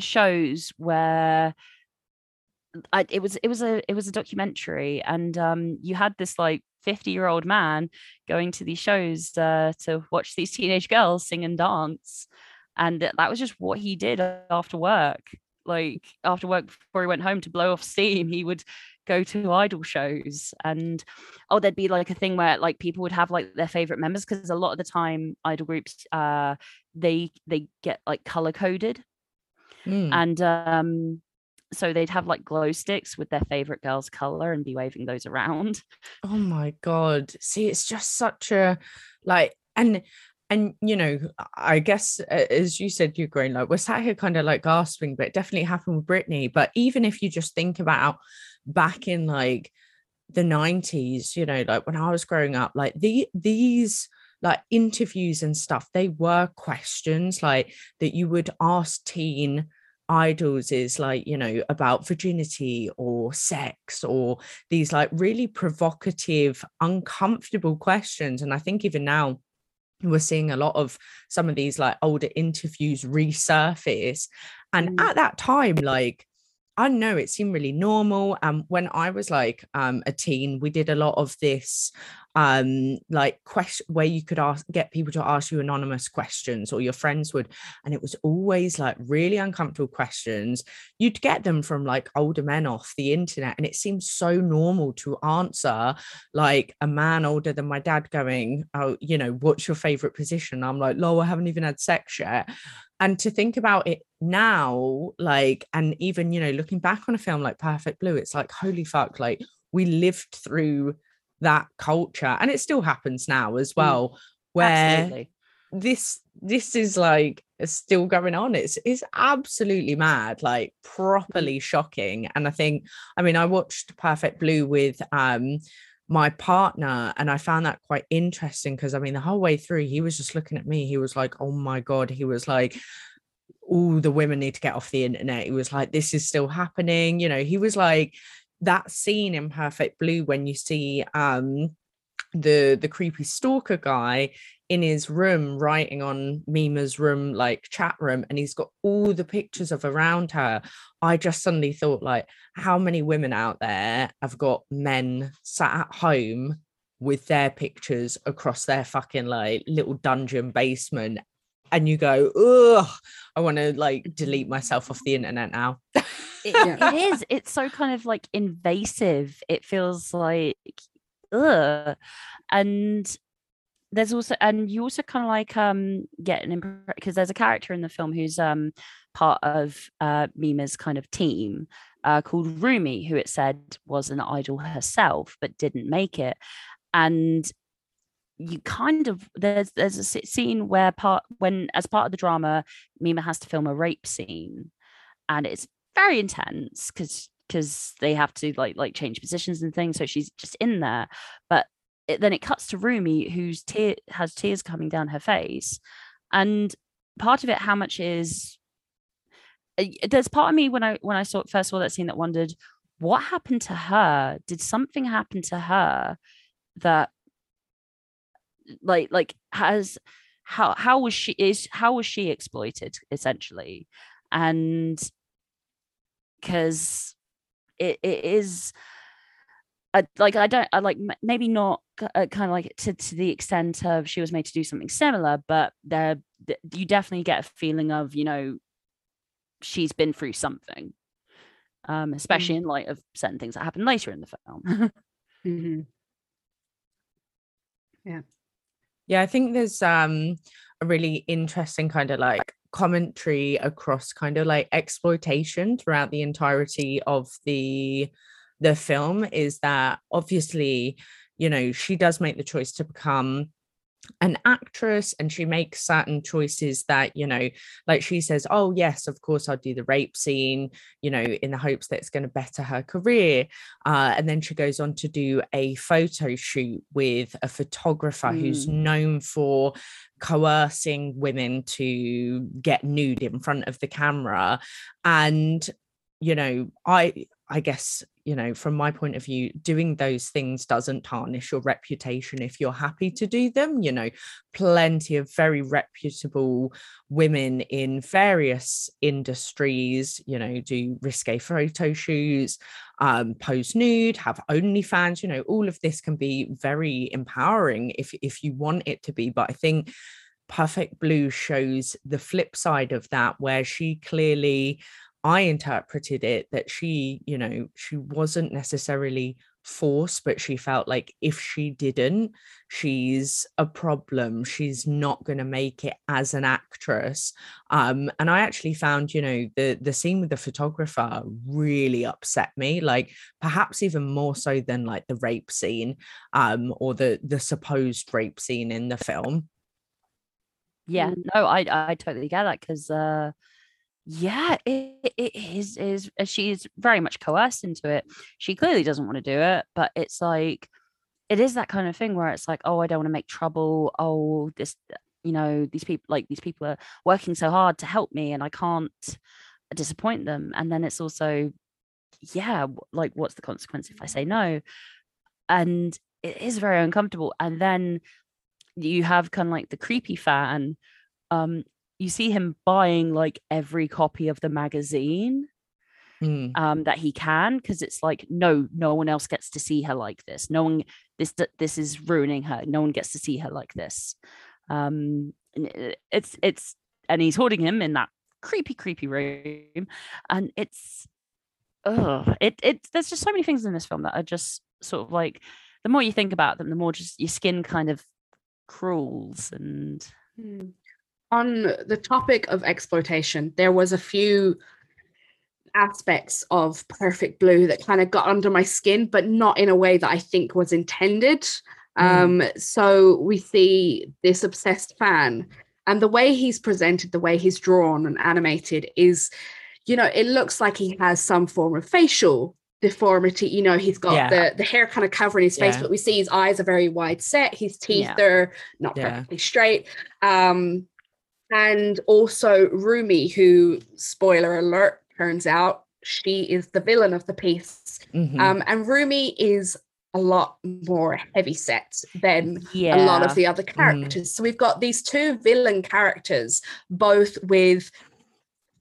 shows where I, it was it was a it was a documentary and um you had this like 50 year old man going to these shows uh, to watch these teenage girls sing and dance and that was just what he did after work like after work before he went home to blow off steam he would go to idol shows and oh there'd be like a thing where like people would have like their favorite members because a lot of the time idol groups uh they they get like color coded Mm. and um so they'd have like glow sticks with their favorite girl's color and be waving those around Oh my god. See, it's just such a like and and you know, I guess as you said, you're growing like we're sat here kind of like gasping, but it definitely happened with Britney. But even if you just think about back in like the 90s, you know, like when I was growing up, like the these like interviews and stuff, they were questions like that you would ask teen idols is like you know about virginity or sex or these like really provocative uncomfortable questions and i think even now we're seeing a lot of some of these like older interviews resurface and Mm. at that time like i know it seemed really normal and when i was like um a teen we did a lot of this um like question where you could ask get people to ask you anonymous questions or your friends would and it was always like really uncomfortable questions. You'd get them from like older men off the internet and it seems so normal to answer like a man older than my dad going oh you know what's your favorite position? I'm like lol i haven't even had sex yet and to think about it now like and even you know looking back on a film like perfect blue it's like holy fuck like we lived through that culture and it still happens now as well where absolutely. this this is like still going on. It's it's absolutely mad like properly shocking. And i think i mean i watched perfect blue with um my partner and i found that quite interesting because i mean the whole way through he was just looking at me. He was like oh my god he was like all the women need to get off the internet. He was like this is still happening you know he was like that scene in Perfect Blue when you see um the the creepy stalker guy in his room writing on Mima's room like chat room and he's got all the pictures of around her. I just suddenly thought like how many women out there have got men sat at home with their pictures across their fucking like little dungeon basement? And you go ugh I want to like delete myself off the internet now. It, it is. It's so kind of like invasive. It feels like ugh. And there's also and you also kind of like um get an impression because there's a character in the film who's um part of uh Mima's kind of team uh called Rumi who it said was an idol herself but didn't make it and you kind of there's there's a scene where part when as part of the drama Mima has to film a rape scene and it's very intense because because they have to like like change positions and things so she's just in there but it, then it cuts to Rumi, who's tear has tears coming down her face, and part of it, how much is uh, there's part of me when I when I saw first saw that scene that wondered what happened to her. Did something happen to her that like like has how how was she is how was she exploited essentially and because it, it is I, like I don't I like maybe not uh, kind of like to, to the extent of she was made to do something similar, but there you definitely get a feeling of you know she's been through something, um, especially mm-hmm. in light of certain things that happen later in the film. mm-hmm. Yeah, yeah, I think there's um a really interesting kind of like commentary across kind of like exploitation throughout the entirety of the the film is that obviously, you know, she does make the choice to become an actress and she makes certain choices that you know like she says oh yes of course i'll do the rape scene you know in the hopes that it's going to better her career uh, and then she goes on to do a photo shoot with a photographer mm. who's known for coercing women to get nude in front of the camera and you know i i guess you know, from my point of view, doing those things doesn't tarnish your reputation if you're happy to do them. You know, plenty of very reputable women in various industries, you know, do risque photo shoots, um, pose nude, have OnlyFans, you know, all of this can be very empowering if if you want it to be. But I think Perfect Blue shows the flip side of that, where she clearly I interpreted it that she, you know, she wasn't necessarily forced, but she felt like if she didn't, she's a problem. She's not going to make it as an actress. Um, and I actually found, you know, the the scene with the photographer really upset me, like perhaps even more so than like the rape scene, um, or the the supposed rape scene in the film. Yeah, mm. no, I I totally get that because uh yeah it, it is is uh, she's very much coerced into it. She clearly doesn't want to do it but it's like it is that kind of thing where it's like oh i don't want to make trouble. Oh this you know these people like these people are working so hard to help me and i can't disappoint them. And then it's also yeah like what's the consequence if i say no? And it is very uncomfortable. And then you have kind of like the creepy fan um you see him buying like every copy of the magazine mm. um, that he can because it's like no no one else gets to see her like this. No one this this is ruining her. No one gets to see her like this. Um it's it's and he's holding him in that creepy creepy room and it's oh it it there's just so many things in this film that are just sort of like the more you think about them the more just your skin kind of crawls and mm on the topic of exploitation, there was a few aspects of Perfect Blue that kind of got under my skin, but not in a way that I think was intended. Mm. Um, so we see this obsessed fan, and the way he's presented, the way he's drawn and animated is, you know, it looks like he has some form of facial deformity. You know, he's got yeah. the the hair kind of covering his face, yeah. but we see his eyes are very wide set. His teeth yeah. are not perfectly straight. Um, and also Rumi, who, spoiler alert, turns out she is the villain of the piece. Mhm. Um, and Rumi is a lot more heavy set than Yeah. a lot of the other characters. So we've got these two villain characters, both with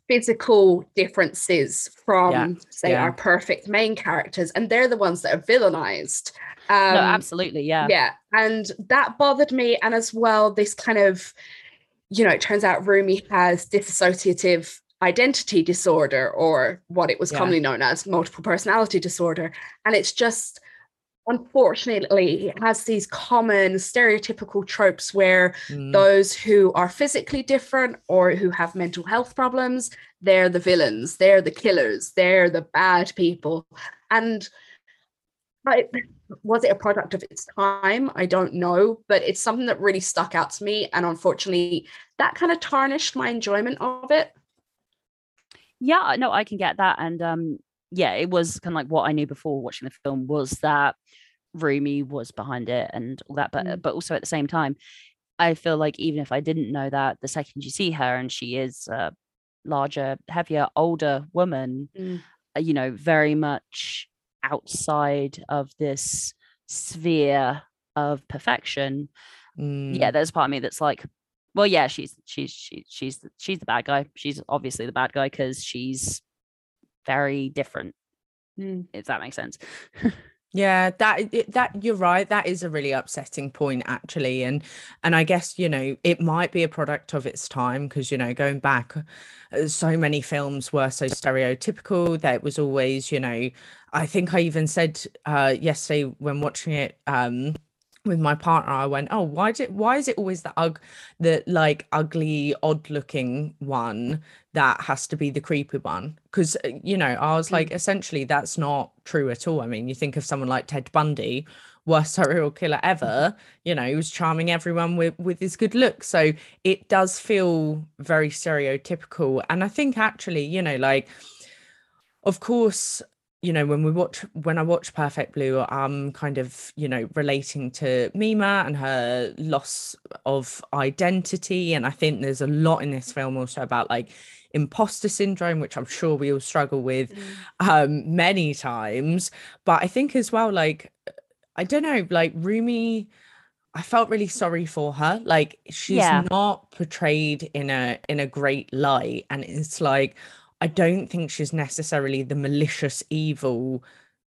physical differences from, Yeah, say, yeah. our perfect main characters, and they're the ones that are villainized. Um, no, absolutely. Yeah. yeah, and that bothered me. And as well, this kind of, you know, it turns out Rumi has dissociative identity disorder, or what it was Yeah. commonly known as multiple personality disorder. And it's just, unfortunately, it has these common stereotypical tropes where Mm. those who are physically different or who have mental health problems, they're the villains, they're the killers, they're the bad people. And I, was it a product of its time? I don't know, but it's something that really stuck out to me. And unfortunately, that kind of tarnished my enjoyment of it. yeah no i can get that and um yeah it was kind of like what i knew before watching the film was that Rumi was behind it and all that but Mm. but also at the same time i feel like even if i didn't know that the second you see her and she is a larger heavier older woman Mm. uh, you know very much outside of this sphere of perfection Mm. yeah there's part of me that's like well yeah she's she's she, she's the- she's the bad guy she's obviously the bad guy because she's very different Mm. if that makes sense Yeah, that that you're right. That is a really upsetting point, actually, and and I guess you know it might be a product of its time because you know going back, uh, so many films were so stereotypical that it was always you know. I think I even said uh, yesterday when watching it um, with my partner, I went, "Oh, why did why is it always the ug the like ugly, odd looking one that has to be the creepy one?" Because you know, I was Mm. like, essentially, that's not true at all. I mean, you think of someone like Ted Bundy, worst serial killer ever. You know, he was charming everyone with with his good looks. So it does feel very stereotypical, and I think actually, you know, like, of course you know when we watch when i watch perfect blue i'm kind of you know relating to mima and her loss of identity. And i think there's a lot in this film also about like imposter syndrome which i'm sure we all struggle with um many times. But i think as well like i don't know like rumi i felt really sorry for her. Like she's Yeah. not portrayed in a in a great light. And it's like i don't think she's necessarily the malicious evil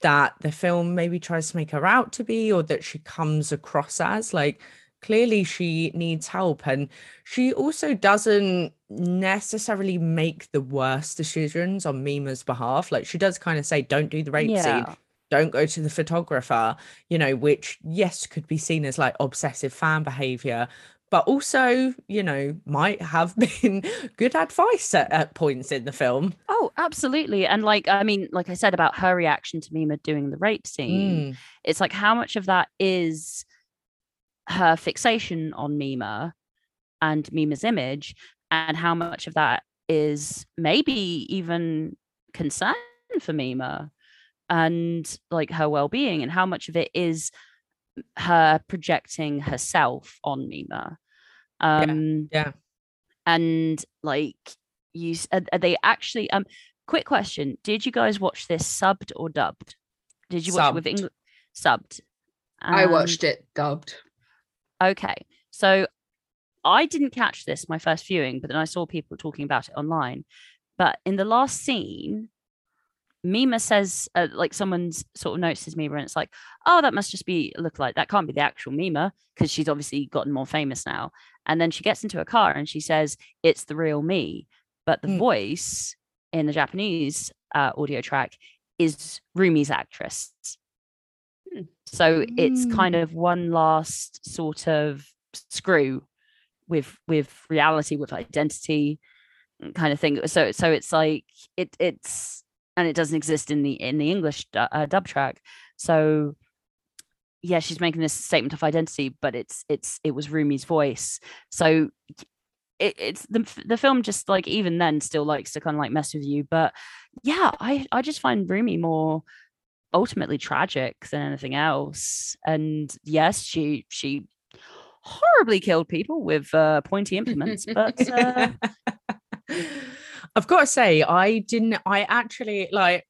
that the film maybe tries to make her out to be or that she comes across as. Like clearly she needs help and she also doesn't necessarily make the worst decisions on mima's behalf. Like she does kind of say don't do the rape scene. Don't go to the photographer, you know, which, yes, could be seen as like obsessive fan behavior, but also, you know, might have been good advice at, at points in the film. oh absolutely and like i mean like i said about her reaction to mima doing the rape scene Mm, it's like how much of that is her fixation on Mima and Mima's image, and how much of that is maybe even concern for Mima and like her well-being, and how much of it is her projecting herself on Mima. Um, yeah. and like you, are, are they actually? Um, quick question: Did you guys watch this subbed or dubbed? Did you watch it with English? Subbed. I watched it dubbed. Okay. So I didn't catch this my first viewing, but then I saw people talking about it online. But in the last scene, Mima says, uh, like someone's sort of notices Mima, and it's like, oh, that must just be look like that can't be the actual Mima because she's obviously gotten more famous now. And then she gets into a car and she says, it's the real me. But the Mm. voice in the Japanese uh, audio track is Rumi's actress. Hmm. So it's Mm. kind of one last sort of screw with with reality, with identity, mm, kind of thing. So so it's like it it's and it doesn't exist in the in the English uh, dub track. So yeah, she's making this statement of identity, but it's it's it was Rumi's voice. So it, it's the the film just like even then still likes to kind of like mess with you. But yeah, I I just find Rumi more ultimately tragic than anything else. And yes, she she horribly killed people with uh, pointy implements, but uh, I've got to say, I didn't. I actually like.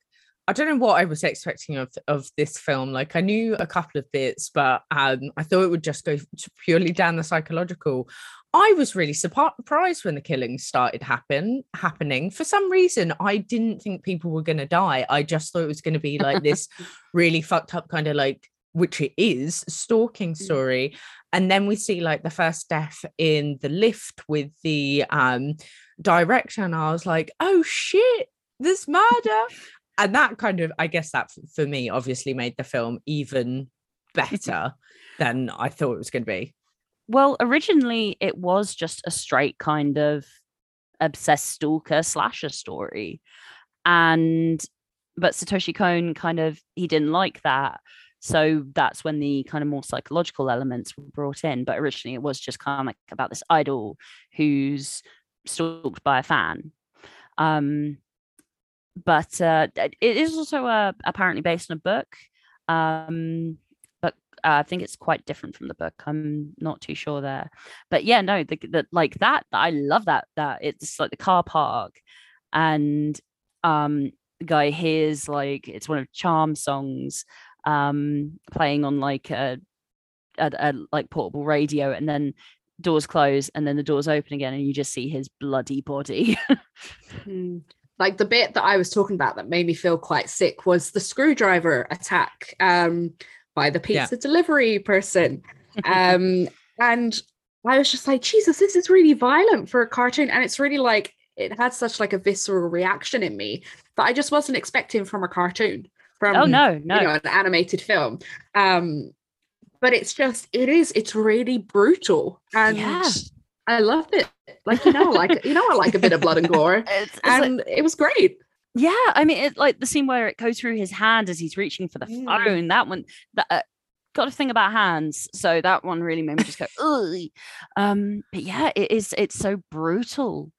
I don't know what I was expecting of of this film. Like I knew a couple of bits, but um, I thought it would just go purely down the psychological. I was really surprised when the killings started happen happening. For some reason, I didn't think people were going to die. I just thought it was going to be like this really fucked up kind of like, which it is, stalking mm. story. And then we see like the first death in the lift with the um director, and I was like, oh shit, this murder and that kind of i guess that for me obviously made the film even better than i thought it was going to be well originally it was just a straight kind of obsessed stalker slasher story and but satoshi kon kind of he didn't like that so that's when the kind of more psychological elements were brought in but originally it was just kind of like about this idol who's stalked by a fan um but uh, it is also uh, apparently based on a book. Um, but uh, I think it's quite different from the book. I'm not too sure there. But yeah, no, the, the like that. I love that. That it's like the car park, and um, the guy hears like it's one of Cham songs, um, playing on like a, a, a like portable radio, and then doors close and then the doors open again and you just see his bloody body. mm like the bit that I was talking about that made me feel quite sick was the screwdriver attack um, by the pizza yeah. delivery person. Um, and I was just like, Jesus, this is really violent for a cartoon. And it's really like, it had such like a visceral reaction in me that I just wasn't expecting from a cartoon, from oh no, no, you know, an animated film. Um, but it's just, it is, it's really brutal. And yeah. I loved it. Like you know, like you know, I like a bit of blood and gore, it's, it's and like, it was great. Yeah, I mean, it like the scene where it goes through his hand as he's reaching for the mm. phone. That one, that uh, got a thing about hands, so that one really made me just go, ugh. Um, but yeah, it is. It's so brutal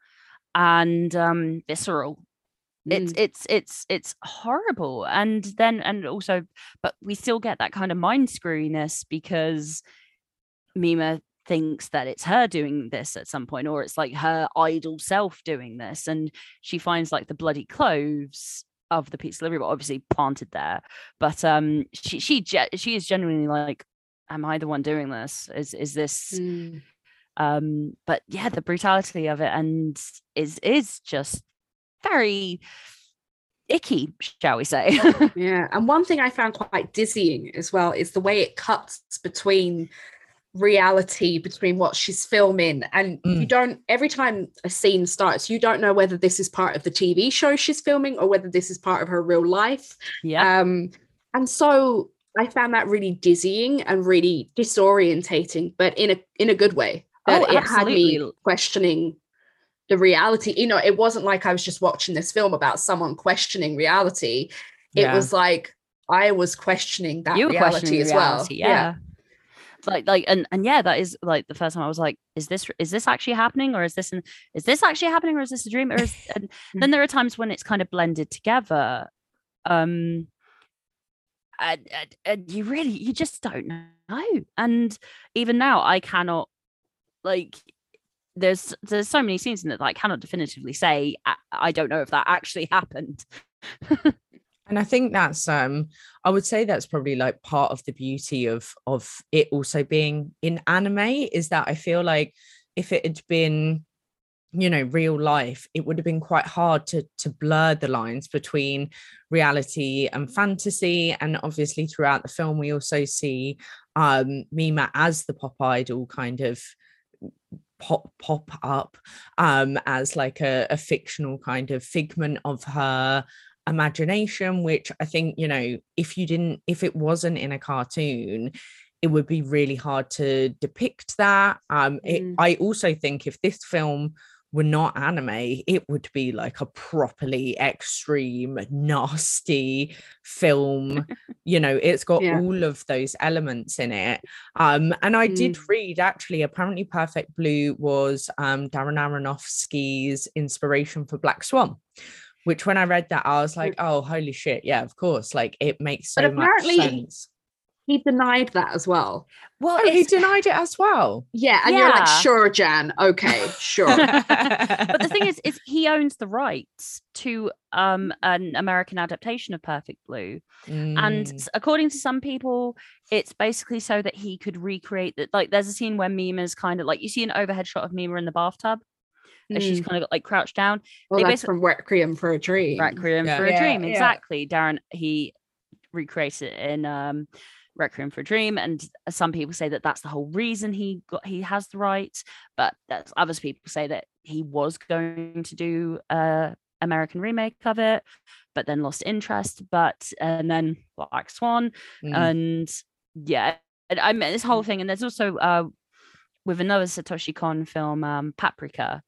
and um visceral. Mm. It's it's it's it's horrible, and then and also, but we still get that kind of mind screwiness because Mima thinks that it's her doing this at some point or it's like her idol self doing this and she finds like the bloody cloves of the pizza delivery but obviously planted there but um she she she is genuinely like am i the one doing this is is this mm. um but yeah the brutality of it and is is just very icky shall we say yeah and one thing i found quite dizzying as well is the way it cuts between reality between what she's filming and mm. you don't every time a scene starts you don't know whether this is part of the tv show she's filming or whether this is part of her real life yeah um and so i found that really dizzying and really disorientating but in a in a good way that oh, it absolutely. had me questioning the reality you know it wasn't like i was just watching this film about someone questioning reality it yeah. was like i was questioning that reality questioning as reality, well yeah. yeah like like and and yeah that is like the first time i was like is this is this actually happening or is this an, is this actually happening or is this a dream or is and then there are times when it's kind of blended together um and, and, and you really you just don't know and even now i cannot like there's there's so many scenes in it that i cannot definitively say i, I don't know if that actually happened. And i think that's um i would say that's probably like part of the beauty of of it also being in anime is that i feel like if it had been you know real life it would have been quite hard to to blur the lines between reality and fantasy. And obviously throughout the film we also see um mima as the pop idol kind of pop pop up um as like a, a fictional kind of figment of her imagination which i think you know if you didn't if it wasn't in a cartoon it would be really hard to depict that um it, mm. i also think if this film were not anime it would be like a properly extreme nasty film you know it's got yeah. all of those elements in it um and i mm. did read actually apparently perfect blue was um darren aronofsky's inspiration for black swan which when I read that, I was like, oh, holy shit. Yeah, of course. Like it makes so much sense. He denied that as well. Well, Oh, he denied it as well. Yeah, and you're like, sure, Jan, okay, sure. but the thing is, is he owns the rights to um an American adaptation of Perfect Blue. and Mm, s- according to some people it's basically so that he could recreate that like there's a scene where mima's kind of like you see an overhead shot of mima in the bathtub and she's Mm. kind of got like crouched down well, they that's basic- from Requiem for a Dream. requiem Yeah. for a Yeah, dream yeah. exactly darren he recreates it in um requiem for a dream and some people say that that's the whole reason he got he has the rights but that's others people say that he was going to do a american remake of it but then lost interest but and then black swan mm. and yeah and i mean this whole thing and there's also uh with another satoshi kon film um paprika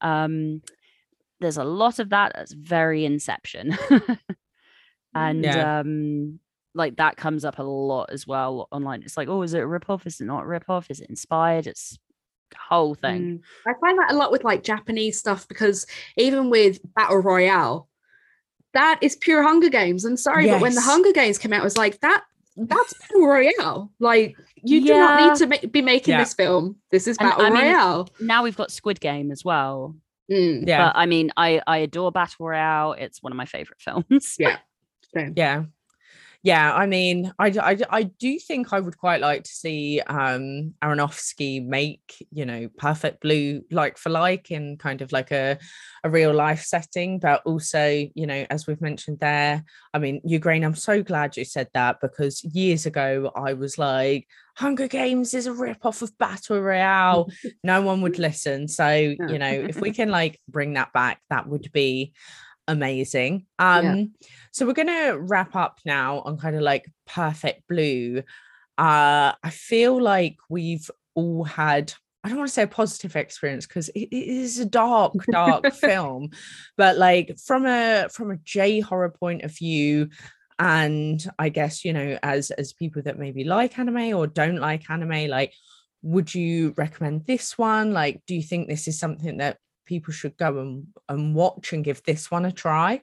um there's a lot of that that's very inception and Yeah. um like that comes up a lot as well online it's like oh is it a rip-off is it not a rip-off is it inspired it's the whole thing Mm. I find that a lot with like Japanese stuff because even with Battle Royale, that is pure Hunger Games. And sorry, but when the Hunger Games came out, it was like that that's Battle Royale. Like you do not need to ma- be making Yeah. this film. This is And Battle I mean, Royale. now we've got squid game as well Mm, yeah, but i mean i i adore battle royale it's one of my favorite films Yeah. same. yeah, yeah. I mean, I I do think I would quite like to see um Aronofsky make you know Perfect Blue like for like in kind of like a a real life setting, but also you know as we've mentioned there. I mean, Ygraine. I'm so glad you said that because years ago I was like. Hunger Games is a rip off of Battle Royale. no one would listen. So, you know, if we can like bring that back, that would be amazing. Um, so we're gonna wrap up now on kind of like perfect blue. Uh I feel like we've all had I don't want to say a positive experience because it, it is a dark, dark film, but like from a from a J horror point of view, and I guess you know, as as people that maybe like anime or don't like anime, like would you recommend this one? Like, do you think this is something that people should go and, and watch and give this one a try?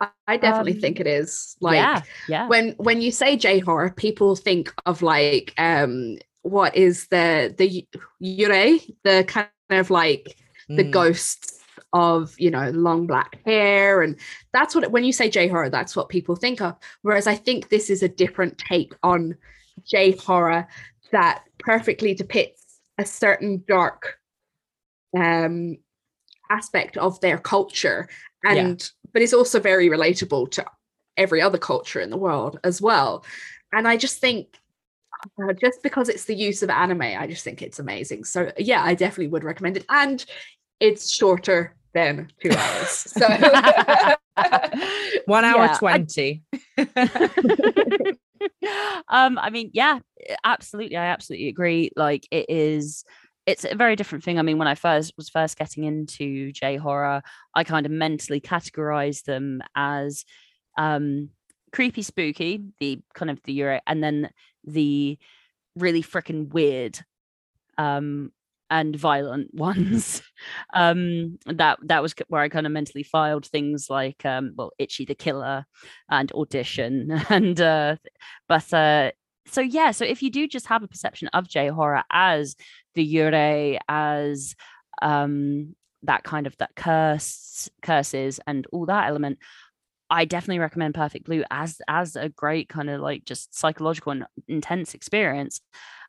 I, I definitely Um, think it is. Like yeah yeah when when you say J horror, people think of like um what is the the yurei, the kind of like the Mm, ghosts of you know long black hair and that's what when you say j horror that's what people think of whereas i think this is a different take on j horror that perfectly depicts a certain dark um aspect of their culture. Yeah. and but it's also very relatable to every other culture in the world as well. And i just think uh, just because it's the use of anime i just think it's amazing. So yeah i definitely would recommend it. And it's shorter than two hours. So One hour Yeah, I- 20. um i mean yeah absolutely. I absolutely agree. Like it is it's a very different thing. I mean when i first was first getting into j horror i kind of mentally categorized them as um creepy spooky the kind of the yurei and then the really freaking weird um and violent ones. Um that that was where i kind of mentally filed things like um well Ichi the Killer and audition and uh but uh so yeah so if you do just have a perception of j horror as the yurei as um that kind of that curse curses and all that element i definitely recommend perfect blue as as a great kind of like just psychological and intense experience.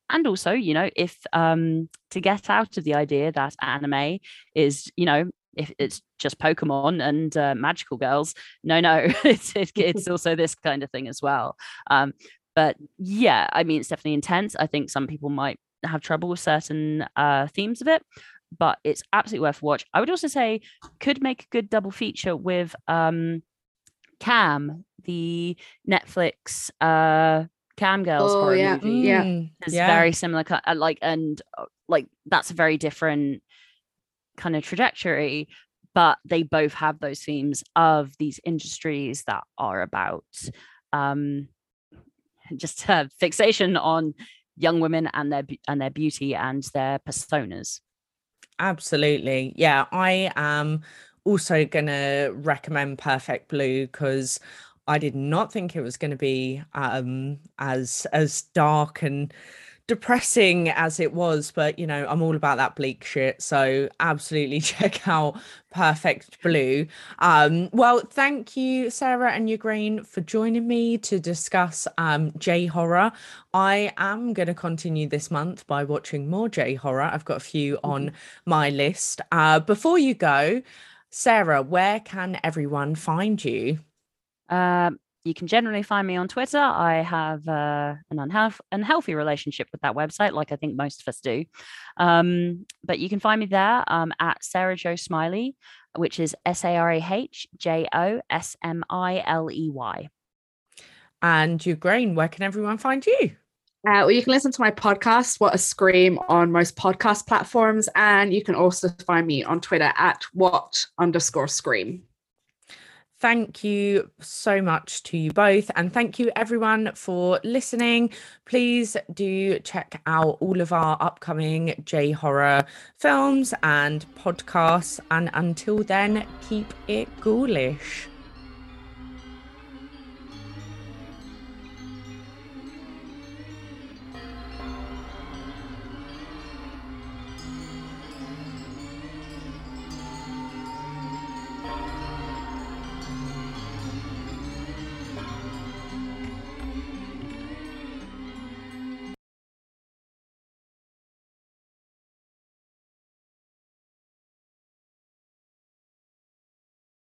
And also you know if um to get out of the idea that anime is you know if it's just pokemon and uh, magical girls no no it's it, it's also this kind of thing as well. Um but yeah i mean it's definitely intense i think some people might have trouble with certain uh themes of it but it's absolutely worth a watch i would also say could make a good double feature with um cam the netflix uh cam girls Oh, horror yeah. movie Yeah. Mm, is yeah. very similar uh, like and uh, like that's a very different kind of trajectory but they both have those themes of these industries that are about um just uh, fixation on young women and their and their beauty and their personas Absolutely. Yeah, I am also going to recommend Perfect Blue because I did not think it was going to be um, as as dark and depressing as it was, but you know, I'm all about that bleak shit. So absolutely check out Perfect Blue. Um, well, thank you, Sarah and Ygraine, for joining me to discuss um, J horror. I am going to continue this month by watching more J horror. I've got a few on mm-hmm. my list. Uh, before you go, Sarah, where can everyone find you? Um, you can generally find me on Twitter. I have uh, an unhealth- unhealthy relationship with that website, like I think most of us do. Um, but you can find me there um, at Sarah Jo Smiley, which is S A R A H J O S M I L E Y. And Ygraine, where can everyone find you? Uh, well, you can listen to my podcast, What a Scream, on most podcast platforms. And you can also find me on Twitter at what underscore scream. Thank you so much to you both. And thank you, everyone, for listening. Please do check out all of our upcoming J horror films and podcasts. And until then, keep it ghoulish.